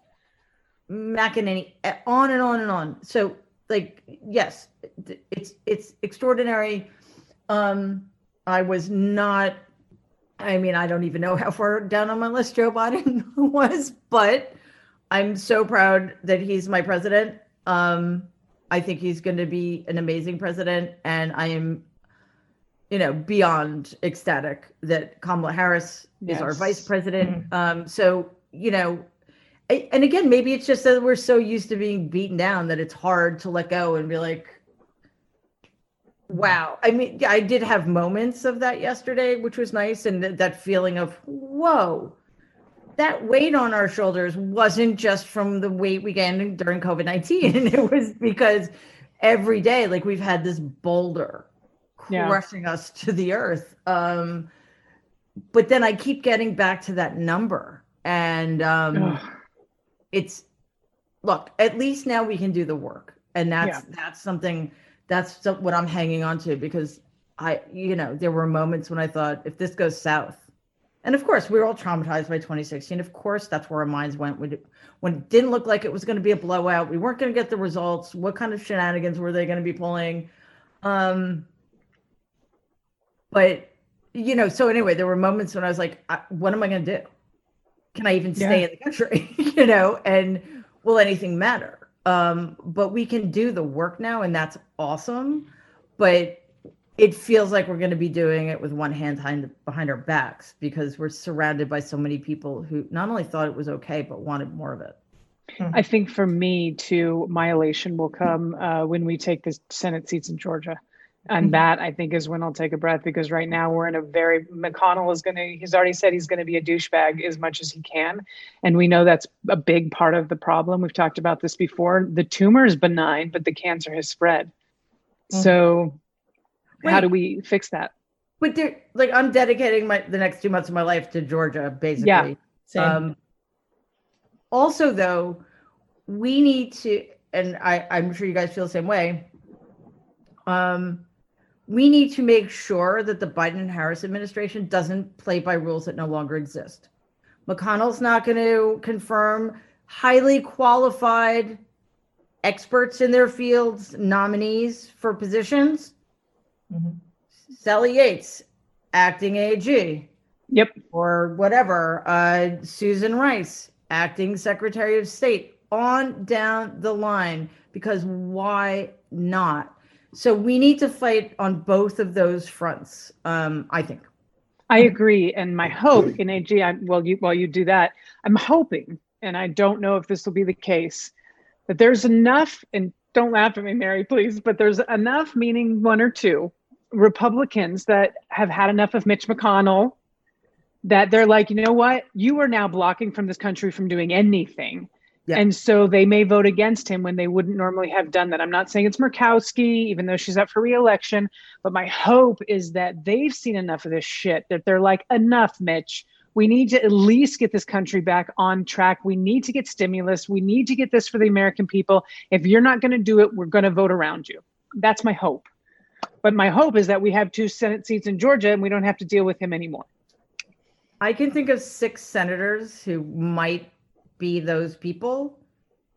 S6: McEnany, eh, on and on and on. So, like, yes, it's it's extraordinary. Um, I was not. I mean, I don't even know how far down on my list Joe Biden was, but I'm so proud that he's my president. Um, I think he's going to be an amazing president, and I am, you know, beyond ecstatic that Kamala Harris is our vice president. Um, so you know, I- and again, maybe it's just that we're so used to being beaten down that it's hard to let go and be like, wow. I mean, I did have moments of that yesterday, which was nice, and th- that feeling of whoa. That weight on our shoulders wasn't just from the weight we gained during COVID 19. It was because every day, like we've had this boulder
S5: Yeah.
S6: crushing us to the earth. Um, but then I keep getting back to that number. And um. It's look, at least now we can do the work. And that's that's something that's what I'm hanging on to because I, you know, there were moments when I thought if this goes south, and of course we were all traumatized by 2016. Of course, that's where our minds went when it, when it didn't look like it was going to be a blowout. We weren't going to get the results. What kind of shenanigans were they going to be pulling? Um, but you know, so anyway, there were moments when I was like, I, "What am I going to do? Can I even stay in the country? you know, and will anything matter?" Um, but we can do the work now, and that's awesome. But it feels like we're going to be doing it with one hand behind, behind our backs because we're surrounded by so many people who not only thought it was okay but wanted more of it.
S5: I think for me too, my elation will come uh, when we take the Senate seats in Georgia. And that I think is when I'll take a breath because right now we're in a very McConnell is going to he's already said he's going to be a douchebag as much as he can, and we know that's a big part of the problem. We've talked about this before. The tumor is benign, but the cancer has spread. So, how do we fix that?
S6: But there, like, I'm dedicating my the next two months of my life to Georgia, basically.
S5: Yeah.
S7: Same.
S6: Um, also, though, we need to, and I, I'm sure you guys feel the same way. Um, we need to make sure that the Biden and Harris administration doesn't play by rules that no longer exist. McConnell's not going to confirm highly qualified experts in their fields nominees for positions.
S7: Mhm.
S6: Sally Yates, acting AG
S5: Yep.
S6: or whatever, uh, Susan Rice, acting Secretary of State, on down the line, because why not? So we need to fight on both of those fronts, um, I think.
S5: I agree, and my hope in AG, I, well, you while you do that, I'm hoping, and I don't know if this will be the case, that there's enough, and don't laugh at me, Mary, please, but there's enough, meaning one or two Republicans that have had enough of Mitch McConnell, that they're like, you know what, you are now blocking from this country from doing anything.
S6: Yeah.
S5: And so they may vote against him when they wouldn't normally have done that. I'm not saying it's Murkowski, even though she's up for reelection, but my hope is that they've seen enough of this shit that they're like, enough, Mitch. We need to at least get this country back on track. We need to get stimulus. We need to get this for the American people. If you're not going to do it, we're going to vote around you. That's my hope. But my hope is that we have two Senate seats in Georgia and we don't have to deal with him anymore.
S6: I can think of six senators who might be those people.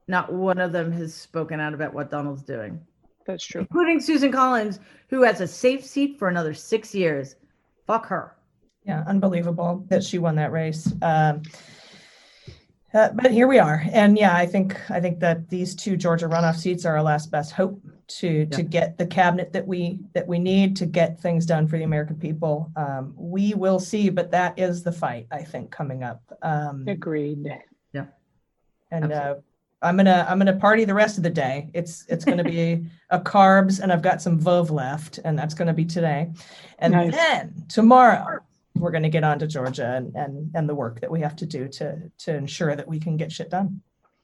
S6: Not one of them has spoken out about what Donald's doing,
S5: That's true.
S6: including Susan Collins, who has a safe seat for another six years. Fuck her.
S7: yeah, unbelievable that she won that race. Um, uh, but here we are, and yeah, I think I think that these two Georgia runoff seats are our last best hope to to get the cabinet that we that we need to get things done for the American people. Um, we will see, but that is the fight I think coming up. Um,
S5: Agreed.
S7: And uh, I'm gonna I'm gonna party the rest of the day. It's it's gonna be a carbs, and I've got some Veuve left, and that's gonna be today. And
S5: Nice.
S7: then tomorrow we're gonna get on to Georgia and and and the work that we have to do to to ensure that we can get shit done.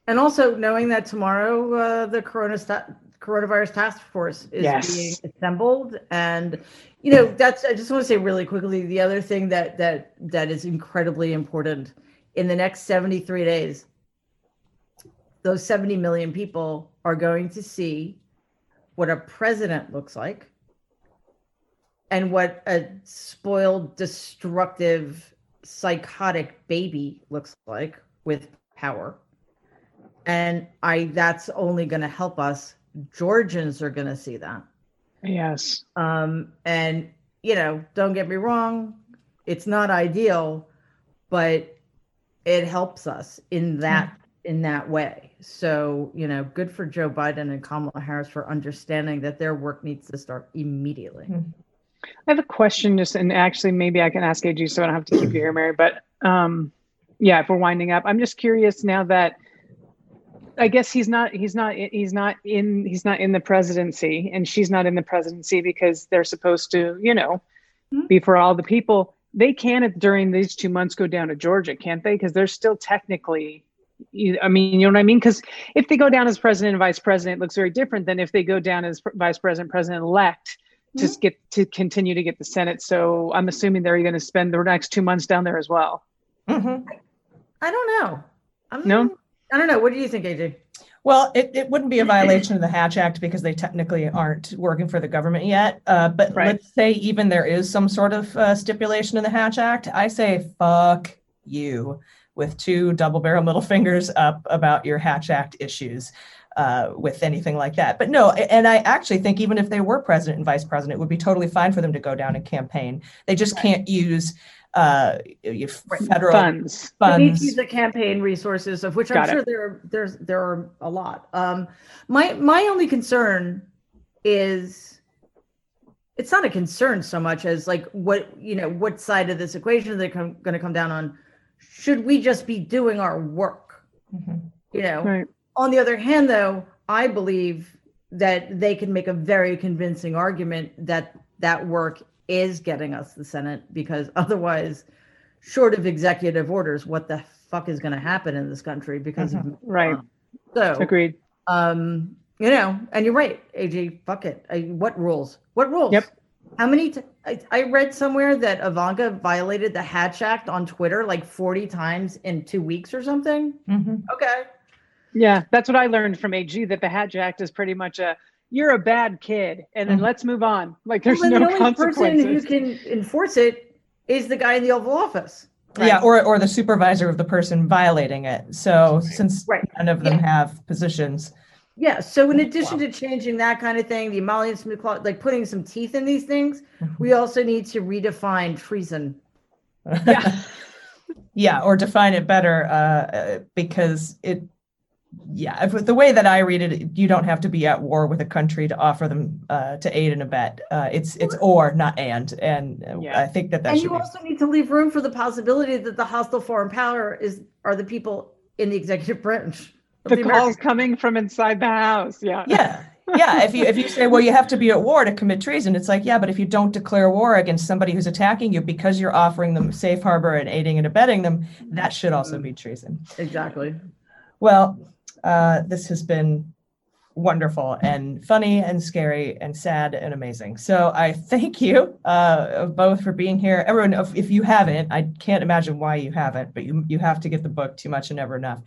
S6: And also knowing that tomorrow uh, the corona st- coronavirus task force is
S5: Yes.
S6: being assembled, and you know that's. I just want to say really quickly the other thing that that that is incredibly important in the next seventy three days. Those seventy million people are going to see what a president looks like, and what a spoiled, destructive, psychotic baby looks like with power and i that's only going to help us georgians are going to see that
S5: Yes.
S6: um and you know don't get me wrong it's not ideal but it helps us in that in that way so you know good for joe biden and kamala harris for understanding that their work needs to start immediately
S5: I have a question just and actually maybe I can ask AG so I don't have to keep you here, Mary. But um yeah, if we're winding up, I'm just curious now that I guess he's not he's not he's not in he's not in the presidency and she's not in the presidency because they're supposed to, you know,
S6: Mhm.
S5: be for all the people. They can during these two months go down to Georgia, can't they? Because they're still technically I mean, you know what I mean? Because if they go down as president and vice president, it looks very different than if they go down as pr- vice president, president elect to get to continue to get the Senate. So I'm assuming they're going to spend the next two months down there as well.
S1: Mhm.
S6: i don't know I'm,
S5: No?
S6: i don't know what do you think aj
S1: Well, it, it wouldn't be a violation of the Hatch Act because they technically aren't working for the government yet. Uh, but
S5: Right.
S1: let's say even there is some sort of uh, stipulation in the Hatch Act. I say fuck you with two double barrel middle fingers up about your Hatch Act issues uh, with anything like that. But no, and I actually think even if they were president and vice president, it would be totally fine for them to go down and campaign. They just can't use uh, federal
S5: Funds.
S6: We need to
S1: funds.
S6: use the campaign resources, of which
S5: Got
S6: I'm
S5: it.
S6: sure there are, there's there are a lot. Um, my my only concern is it's not a concern so much as like what you know what side of this equation they're they going to come down on? Should we just be doing our work?
S1: Mhm.
S6: You know.
S5: Right.
S6: On the other hand, though, I believe that they can make a very convincing argument that that work is getting us the Senate because otherwise, short of executive orders, what the fuck is going to happen in this country because of
S5: Right.
S6: so
S5: Agreed.
S6: um you know and you're right aj fuck it I, what rules what rules
S5: Yep.
S6: how many t- I, I read somewhere that ivanka violated the hatch act on twitter like 40 times in two weeks or something
S1: Mhm.
S6: okay
S5: Yeah, that's what I learned from AG that the Hatch Act is pretty much a you're a bad kid, and then
S1: Mhm.
S5: let's move on. Like there's
S6: well, then
S5: no
S6: the only person who can enforce it is the guy in the oval office
S1: Yeah, or or the supervisor of the person violating it. So since
S6: Right.
S1: none of them have positions,
S6: Yeah. So in addition to changing that kind of thing, the Emoluments Smith clause, like putting some teeth in these things, we also need to redefine treason.
S5: Yeah.
S1: yeah, or define it better uh, uh, because it. Yeah, if, the way that I read it, you don't have to be at war with a country to offer them uh, to aid and abet. Uh, it's it's or not and, and uh,
S5: Yeah.
S1: I think that that
S6: and
S1: should
S6: you
S1: be.
S6: also need to leave room for the possibility that the hostile foreign power is are the people in the executive branch. of
S5: the
S6: American-
S5: calls coming from inside the house. Yeah.
S1: yeah yeah if you if you say well you have to be at war to commit treason it's like yeah but if you don't declare war against somebody who's attacking you because you're offering them safe harbor and aiding and abetting them that should also be treason
S6: Exactly.
S1: well uh, this has been wonderful and funny and scary and sad and amazing. So i thank you uh, both for being here. Everyone if, if you haven't i can't imagine why you haven't but you you have to get the book too much and never enough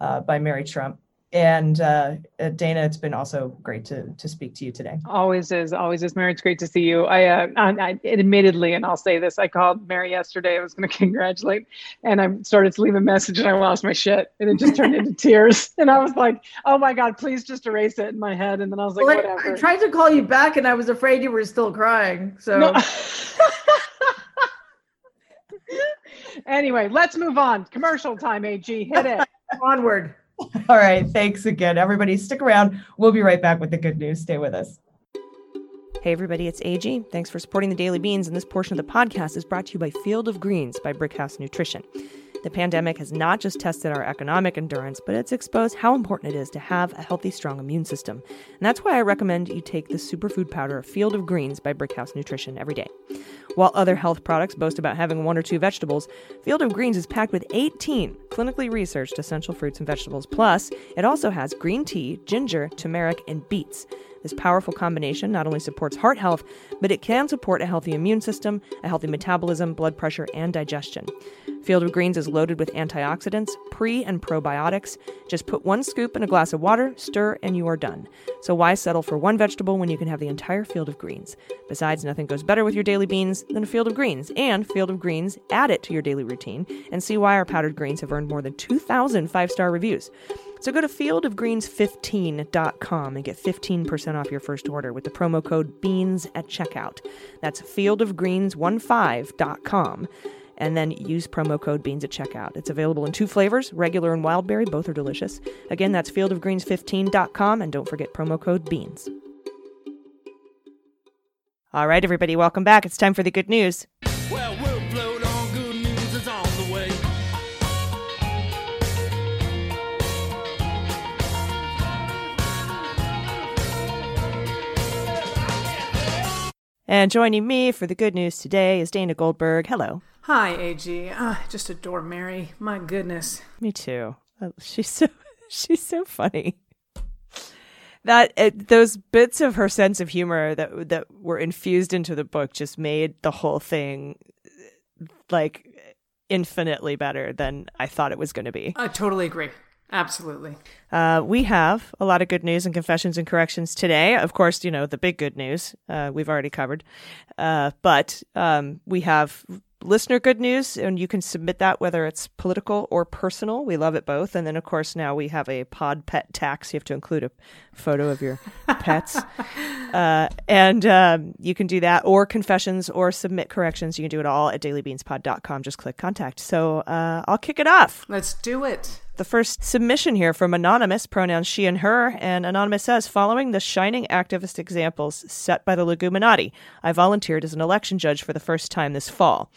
S1: uh, by mary trump and uh, uh, dana it's been also great to to speak to you today
S5: Always is, always is. Mary, it's great to see you. I, uh, I, I admittedly, and I'll say this, I called Mary yesterday. I was going to congratulate, and I started to leave a message, and I lost my shit, and it just turned into tears. And I was like, "Oh my god, please just erase it in my head." And then I was like,
S6: Well, I,
S5: "Whatever."
S6: I tried to call you back and I was afraid you were still crying. So
S5: No. anyway, let's move on. Commercial time, AG. Hit it.
S6: onward.
S1: all right thanks again everybody stick around we'll be right back with the good news stay with us
S8: Hey everybody, it's AG. Thanks for supporting the Daily Beans, and this portion of the podcast is brought to you by Field of Greens by Brickhouse Nutrition. The pandemic has not just tested our economic endurance, but it's exposed how important it is to have a healthy, strong immune system. And that's why I recommend you take the superfood powder Field of Greens by Brickhouse Nutrition every day.
S1: While other health products boast about having one or two vegetables, Field of Greens is packed with 18 clinically researched essential fruits and vegetables. Plus, it also has green tea, ginger, turmeric, and beets. This powerful combination not only supports heart health, but it can support a healthy immune system, a healthy metabolism, blood pressure, and digestion. Field of Greens is loaded with antioxidants, pre and probiotics. Just put one scoop in a glass of water, stir, and you are done. So why settle for one vegetable when you can have the entire field of greens? Besides, nothing goes better with your daily beans than a field of greens. And Field of Greens, add it to your daily routine and see why our powdered greens have earned more than 2,000 five star reviews. So go to fieldofgreens15.com and get 15% off your first order with the promo code BEANS at checkout. That's fieldofgreens15.com. And then use promo code BEANS at checkout. It's available in two flavors, regular and wildberry. Both are delicious. Again, that's fieldofgreens15.com. And don't forget promo code BEANS. All right, everybody, welcome back. It's time for the good news. And joining me for the good news today is Dana Goldberg. Hello.
S9: Hi, AG. Ah, I just adore Mary. My goodness.
S1: Me too. She's so she's so funny. That uh, those bits of her sense of humor that that were infused into the book just made the whole thing like infinitely better than I thought it was going to be.
S9: I totally agree. Absolutely.
S1: Uh, we have a lot of good news and confessions and corrections today. Of course, you know the big good news uh, we've already covered, uh, but um, we have listener good news, and you can submit that whether it's political or personal. We love it both. And then, of course, now we have a pod pet tax. You have to include a photo of your pets, uh, and um, you can do that, or confessions, or submit corrections. You can do it all at dailybeanspod.com. Just click contact. So uh, I'll kick it off.
S9: Let's do it.
S1: The first submission here from Anonymous, pronouns she and her, and Anonymous says, following the shining activist examples set by the Leguminati, I volunteered as an election judge for the first time this fall.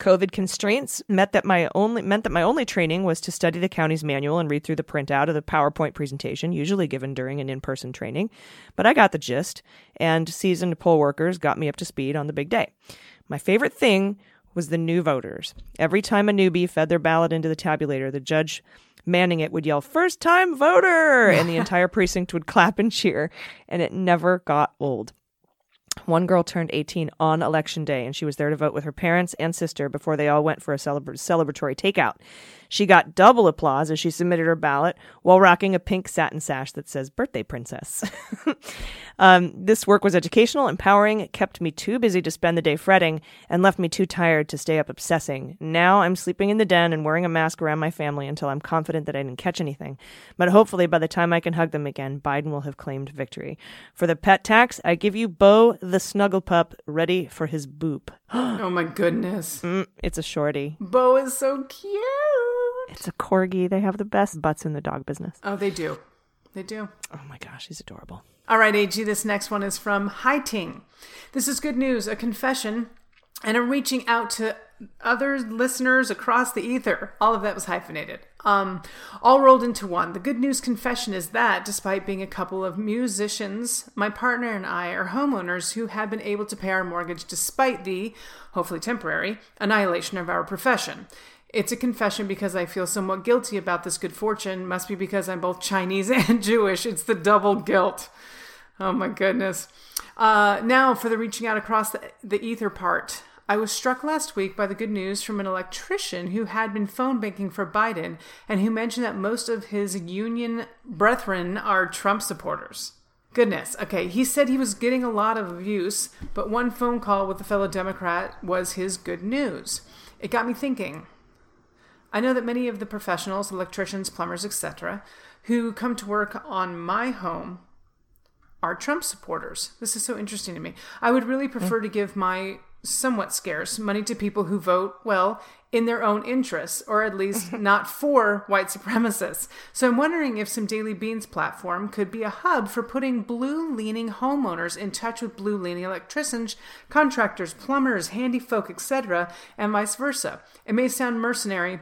S1: COVID constraints meant that my only meant that my only training was to study the county's manual and read through the printout of the PowerPoint presentation, usually given during an in-person training. But I got the gist, and seasoned poll workers got me up to speed on the big day. My favorite thing was the new voters. Every time a newbie fed their ballot into the tabulator, the judge manning it would yell, First time voter! And the entire precinct would clap and cheer, and it never got old. One girl turned 18 on election day, and she was there to vote with her parents and sister before they all went for a celebra- celebratory takeout. She got double applause as she submitted her ballot while rocking a pink satin sash that says birthday princess. um, this work was educational, empowering, it kept me too busy to spend the day fretting, and left me too tired to stay up obsessing. Now I'm sleeping in the den and wearing a mask around my family until I'm confident that I didn't catch anything. But hopefully, by the time I can hug them again, Biden will have claimed victory. For the pet tax, I give you Bo the snuggle pup ready for his boop.
S9: Oh my goodness.
S1: Mm, it's a shorty.
S9: Bo is so cute.
S1: It's a corgi. They have the best butts in the dog business.
S9: Oh, they do. They do.
S1: Oh my gosh, he's adorable.
S9: All right, AG, this next one is from Haiting. This is good news, a confession, and I'm reaching out to other listeners across the ether. All of that was hyphenated. Um, all rolled into one. The good news confession is that, despite being a couple of musicians, my partner and I are homeowners who have been able to pay our mortgage despite the, hopefully temporary, annihilation of our profession. It's a confession because I feel somewhat guilty about this good fortune. Must be because I'm both Chinese and Jewish. It's the double guilt. Oh my goodness. Uh, now for the reaching out across the, the ether part. I was struck last week by the good news from an electrician who had been phone banking for Biden and who mentioned that most of his union brethren are Trump supporters. Goodness. Okay, he said he was getting a lot of abuse, but one phone call with a fellow Democrat was his good news. It got me thinking. I know that many of the professionals, electricians, plumbers, etc., who come to work on my home are Trump supporters. This is so interesting to me. I would really hmm. prefer to give my somewhat scarce money to people who vote, well, in their own interests, or at least not for white supremacists. So I'm wondering if some Daily Beans platform could be a hub for putting blue leaning homeowners in touch with blue leaning electricians, contractors, plumbers, handy folk, etc., and vice versa. It may sound mercenary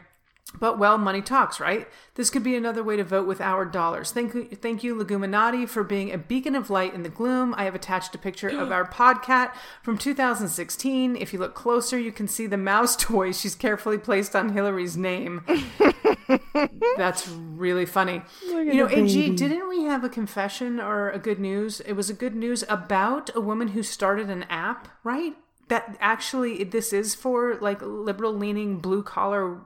S9: But well, money talks, right? This could be another way to vote with our dollars. Thank you, thank you, Leguminati, for being a beacon of light in the gloom. I have attached a picture of our podcat from 2016. If you look closer, you can see the mouse toy she's carefully placed on Hillary's name. That's really funny. you know, AG, didn't we have a confession or a good news? It was a good news about a woman who started an app, right? That actually, this is for like liberal leaning blue collar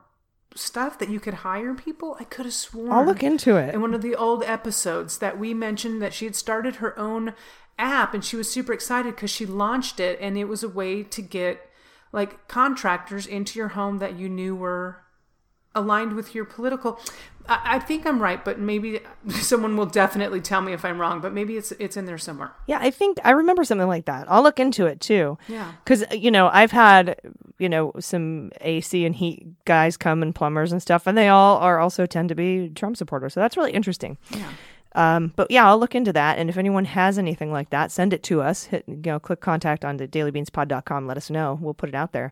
S9: stuff that you could hire people. I could have sworn.
S1: I'll look into it.
S9: In one of the old episodes that we mentioned that she had started her own app and she was super excited because she launched it and it was a way to get like contractors into your home that you knew were aligned with your political I, think I'm right, but maybe someone will definitely tell me if I'm wrong, but maybe it's it's in there somewhere.
S1: Yeah, I think I remember something like that. I'll look into it too.
S9: Yeah.
S1: Because, you know, I've had, you know, some AC and heat guys come and plumbers and stuff, and they all are also tend to be Trump supporters. So that's really interesting.
S9: Yeah.
S1: Um, but yeah, I'll look into that. And if anyone has anything like that, send it to us. Hit, you know, click contact on the dailybeanspod.com. Let us know. We'll put it out there.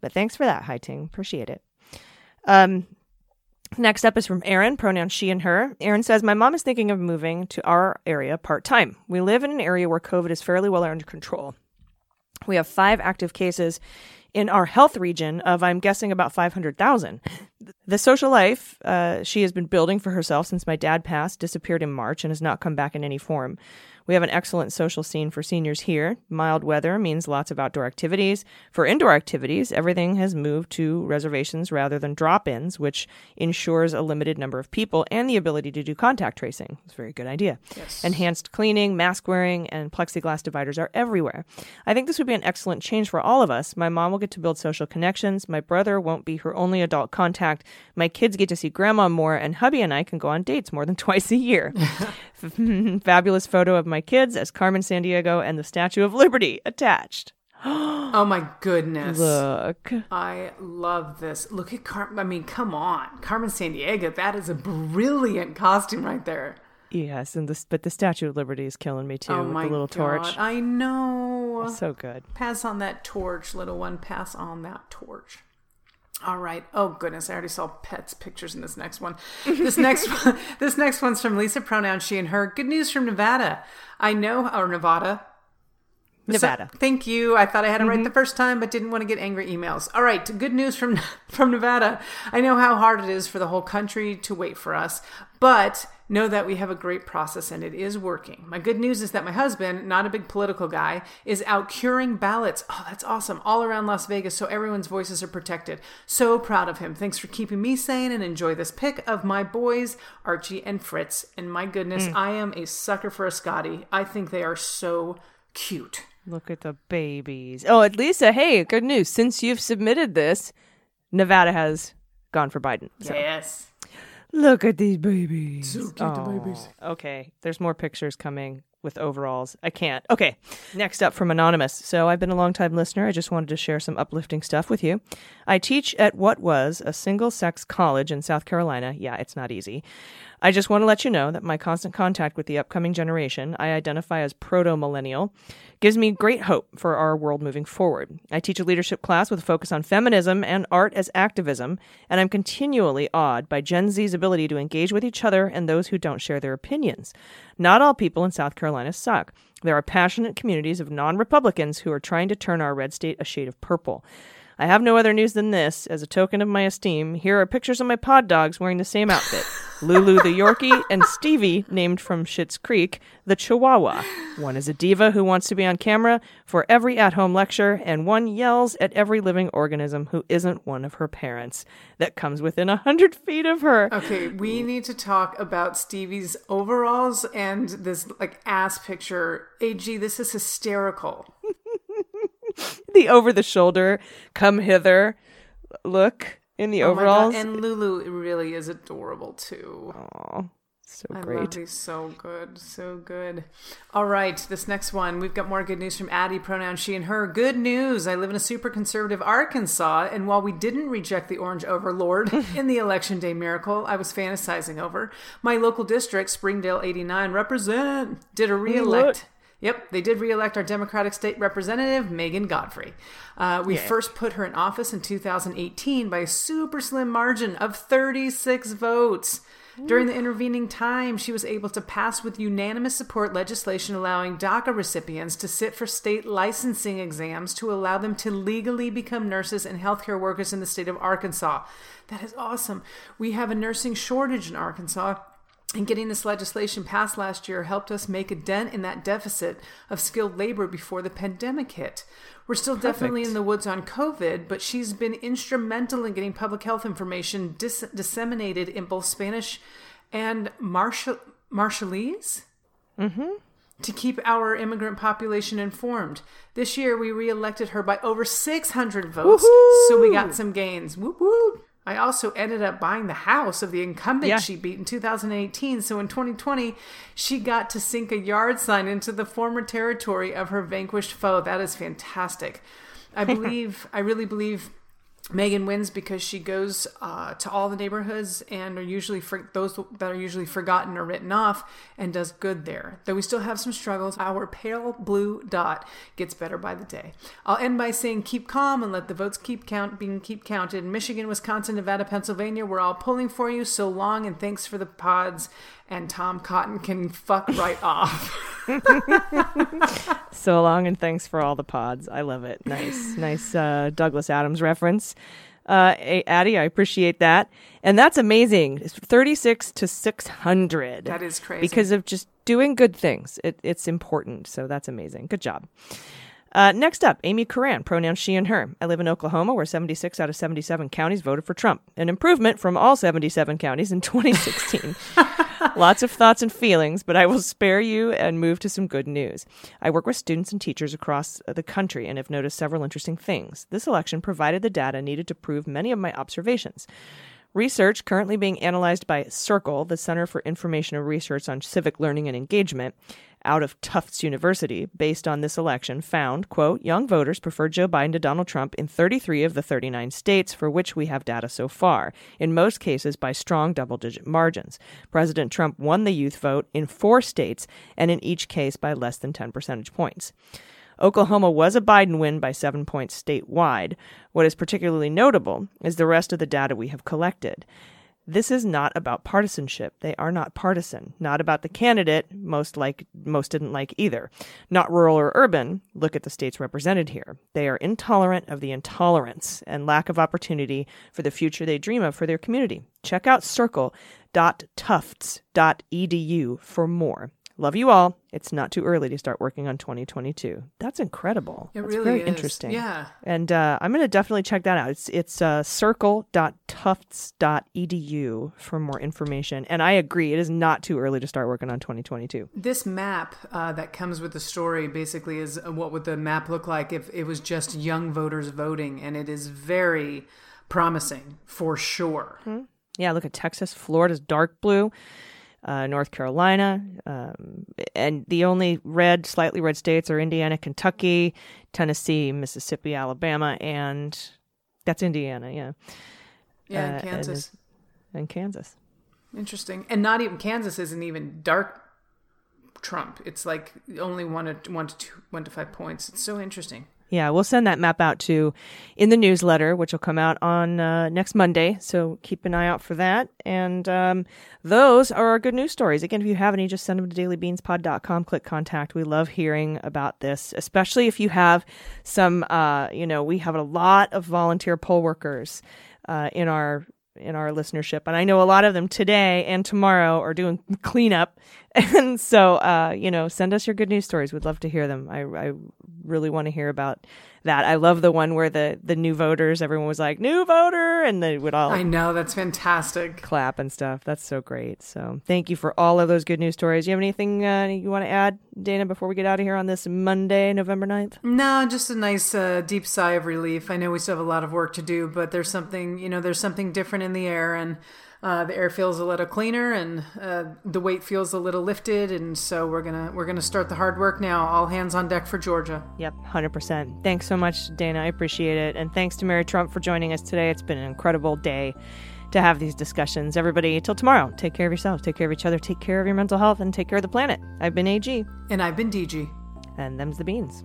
S1: But thanks for that, Hi Ting. Appreciate it. Um, next up is from Erin, pronoun she and her. Erin says, My mom is thinking of moving to our area part time. We live in an area where COVID is fairly well under control. We have five active cases in our health region of, I'm guessing, about 500,000. The social life uh, she has been building for herself since my dad passed disappeared in March and has not come back in any form. We have an excellent social scene for seniors here. Mild weather means lots of outdoor activities. For indoor activities, everything has moved to reservations rather than drop ins, which ensures a limited number of people and the ability to do contact tracing. It's a very good idea. Enhanced cleaning, mask wearing, and plexiglass dividers are everywhere. I think this would be an excellent change for all of us. My mom will get to build social connections. My brother won't be her only adult contact. My kids get to see grandma more, and hubby and I can go on dates more than twice a year. Fabulous photo of my kids as Carmen Sandiego and the Statue of Liberty attached.
S9: Oh my goodness.
S1: Look.
S9: I love this. Look at Carmen. I mean, come on. Carmen Sandiego. That is a brilliant costume right there.
S1: Yes, and this but the Statue of Liberty is killing me too
S9: oh
S1: with
S9: my
S1: the little
S9: God.
S1: torch.
S9: I know.
S1: So good.
S9: Pass on that torch, little one. Pass on that torch. All right. Oh goodness, I already saw pets pictures in this next one. This next one, this next one's from Lisa. Pronoun she and her. Good news from Nevada. I know, or Nevada.
S1: Nevada.
S9: So- thank you. I thought I had it right the mm-hmm. first time, but didn't want to get angry emails. All right, good news from from Nevada. I know how hard it is for the whole country to wait for us, but know that we have a great process and it is working. My good news is that my husband, not a big political guy, is out curing ballots. Oh, that's awesome. All around Las Vegas so everyone's voices are protected. So proud of him. Thanks for keeping me sane and enjoy this pic of my boys, Archie and Fritz. And my goodness, mm. I am a sucker for a Scotty. I think they are so cute.
S1: Look at the babies. Oh, at Lisa, hey, good news. Since you've submitted this, Nevada has gone for Biden. So
S9: Yes.
S1: Look at these babies.
S9: So cute, the babies.
S1: Okay, there's more pictures coming with overalls. I can't. Okay, next up from Anonymous. So I've been a long time listener. I just wanted to share some uplifting stuff with you. I teach at what was a single sex college in South Carolina. Yeah, it's not easy. I just want to let you know that my constant contact with the upcoming generation, I identify as proto millennial, gives me great hope for our world moving forward. I teach a leadership class with a focus on feminism and art as activism, and I'm continually awed by Gen Z's ability to engage with each other and those who don't share their opinions. Not all people in South Carolina suck. There are passionate communities of non Republicans who are trying to turn our red state a shade of purple. I have no other news than this. As a token of my esteem, here are pictures of my pod dogs wearing the same outfit Lulu the Yorkie and Stevie, named from Schitt's Creek, the Chihuahua. One is a diva who wants to be on camera for every at home lecture, and one yells at every living organism who isn't one of her parents that comes within a hundred feet of her.
S9: Okay, we need to talk about Stevie's overalls and this like ass picture. AG, this is hysterical.
S1: The over the shoulder, come hither look in the
S9: Oh
S1: overalls.
S9: And Lulu really is adorable too.
S1: Aw, so
S9: I love
S1: great.
S9: these so good, so good. All right, this next one, we've got more good news from Addie, pronoun she and her. Good news. I live in a super conservative Arkansas, and while we didn't reject the orange overlord in the election day miracle I was fantasizing over, my local district, Springdale 89, represent, did a
S1: look.
S9: Yep, they did reelect our Democratic state representative, Megan Godfrey. Uh, we first put her in office in 2018 by a super slim margin of 36 votes. During the intervening time, she was able to pass with unanimous support legislation allowing DACA recipients to sit for state licensing exams to allow them to legally become nurses and healthcare workers in the state of Arkansas. That is awesome. We have a nursing shortage in Arkansas. And getting this legislation passed last year helped us make a dent in that deficit of skilled labor before the pandemic hit. We're still definitely in the woods on COVID, but she's been instrumental in getting public health information dis- disseminated in both Spanish and Marshall- Marshallese mm-hmm. to keep our immigrant population informed. This year, we reelected her by over 600 votes, so we got some gains. Whoop whoop. I also ended up buying the house of the incumbent
S1: Yeah.
S9: she beat in 2018. So in 2020, she got to sink a yard sign into the former territory of her vanquished foe. That is fantastic. I believe, I really believe Megan wins because she goes uh, to all the neighborhoods and are usually for those that are usually forgotten or written off and does good there. Though we still have some struggles, our pale blue dot gets better by the day. I'll end by saying keep calm and let the votes keep count being keep counted. Michigan, Wisconsin, Nevada, Pennsylvania, we're all pulling for you. So long and thanks for the pods. And Tom Cotton can fuck right off.
S1: So long and thanks for all the pods. I love it. Nice, nice uh, Douglas Adams reference. Uh, Addie, I appreciate that. And that's amazing. It's 36 to 600.
S9: That is crazy.
S1: Because of just doing good things. It, it's important. So that's amazing. Good job. Uh, next up, Amy Curran, pronouns she and her. I live in Oklahoma, where 76 out of 77 counties voted for Trump, an improvement from all 77 counties in 2016. Lots of thoughts and feelings, but I will spare you and move to some good news. I work with students and teachers across the country and have noticed several interesting things. This election provided the data needed to prove many of my observations. Research currently being analyzed by Circle, the Center for Information and Research on Civic Learning and Engagement, out of Tufts University, based on this election, found, quote, young voters prefer Joe Biden to Donald Trump in 33 of the 39 states for which we have data so far, in most cases by strong double digit margins. President Trump won the youth vote in four states, and in each case by less than 10 percentage points. Oklahoma was a Biden win by seven points statewide. What is particularly notable is the rest of the data we have collected. This is not about partisanship. They are not partisan. Not about the candidate. Most like most didn't like either. Not rural or urban. Look at the states represented here. They are intolerant of the intolerance and lack of opportunity for the future they dream of for their community. Check out circle.tufts.edu for more. Love you all. It's not too early to start working on 2022. That's incredible.
S9: It
S1: That's
S9: really
S1: very
S9: is.
S1: interesting.
S9: Yeah.
S1: And uh, I'm going to definitely check that out. It's it's uh, circle.tufts.edu for more information. And I agree, it is not too early to start working on 2022.
S9: This map uh, that comes with the story basically is uh, what would the map look like if it was just young voters voting, and it is very promising for sure.
S1: Yeah, look at Texas. Florida's dark blue. Uh, North Carolina, um, and the only red, slightly red states are Indiana, Kentucky, Tennessee, Mississippi, Alabama, and that's Indiana, yeah,
S9: Yeah,
S1: Uh, and
S9: Kansas.
S1: it's- and Kansas.
S9: Interesting. And not even Kansas isn't even dark Trump. It's like only one to one to two, one to five points. It's so interesting.
S1: Yeah, we'll send that map out to in the newsletter, which will come out on uh, next Monday. So keep an eye out for that. And um, those are our good news stories. Again, if you have any, just send them to dailybeanspod.com. Click contact. We love hearing about this, especially if you have some. Uh, you know, we have a lot of volunteer poll workers uh, in our in our listenership, and I know a lot of them today and tomorrow are doing cleanup. And so, uh, you know, send us your good news stories. We'd love to hear them. I, I really want to hear about that. I love the one where the the new voters, everyone was like new voter, and they would all
S9: I know that's fantastic.
S1: clap and stuff. That's so great. So thank you for all of those good news stories. You have anything uh, you want to add, Dana, before we get out of here on this Monday, November 9th?
S9: No, just a nice uh, deep sigh of relief. I know we still have a lot of work to do, but there's something you know there's something different in the air, and uh, the air feels a little cleaner, and uh, the weight feels a little lifted, and so we're gonna we're gonna start the hard work now. All hands on deck for Georgia.
S1: Yep, 100%. Thanks so much, Dana. I appreciate it. And thanks to Mary Trump for joining us today. It's been an incredible day to have these discussions. Everybody, till tomorrow, take care of yourselves, take care of each other, take care of your mental health, and take care of the planet. I've been AG.
S9: And I've been DG.
S1: And them's the beans.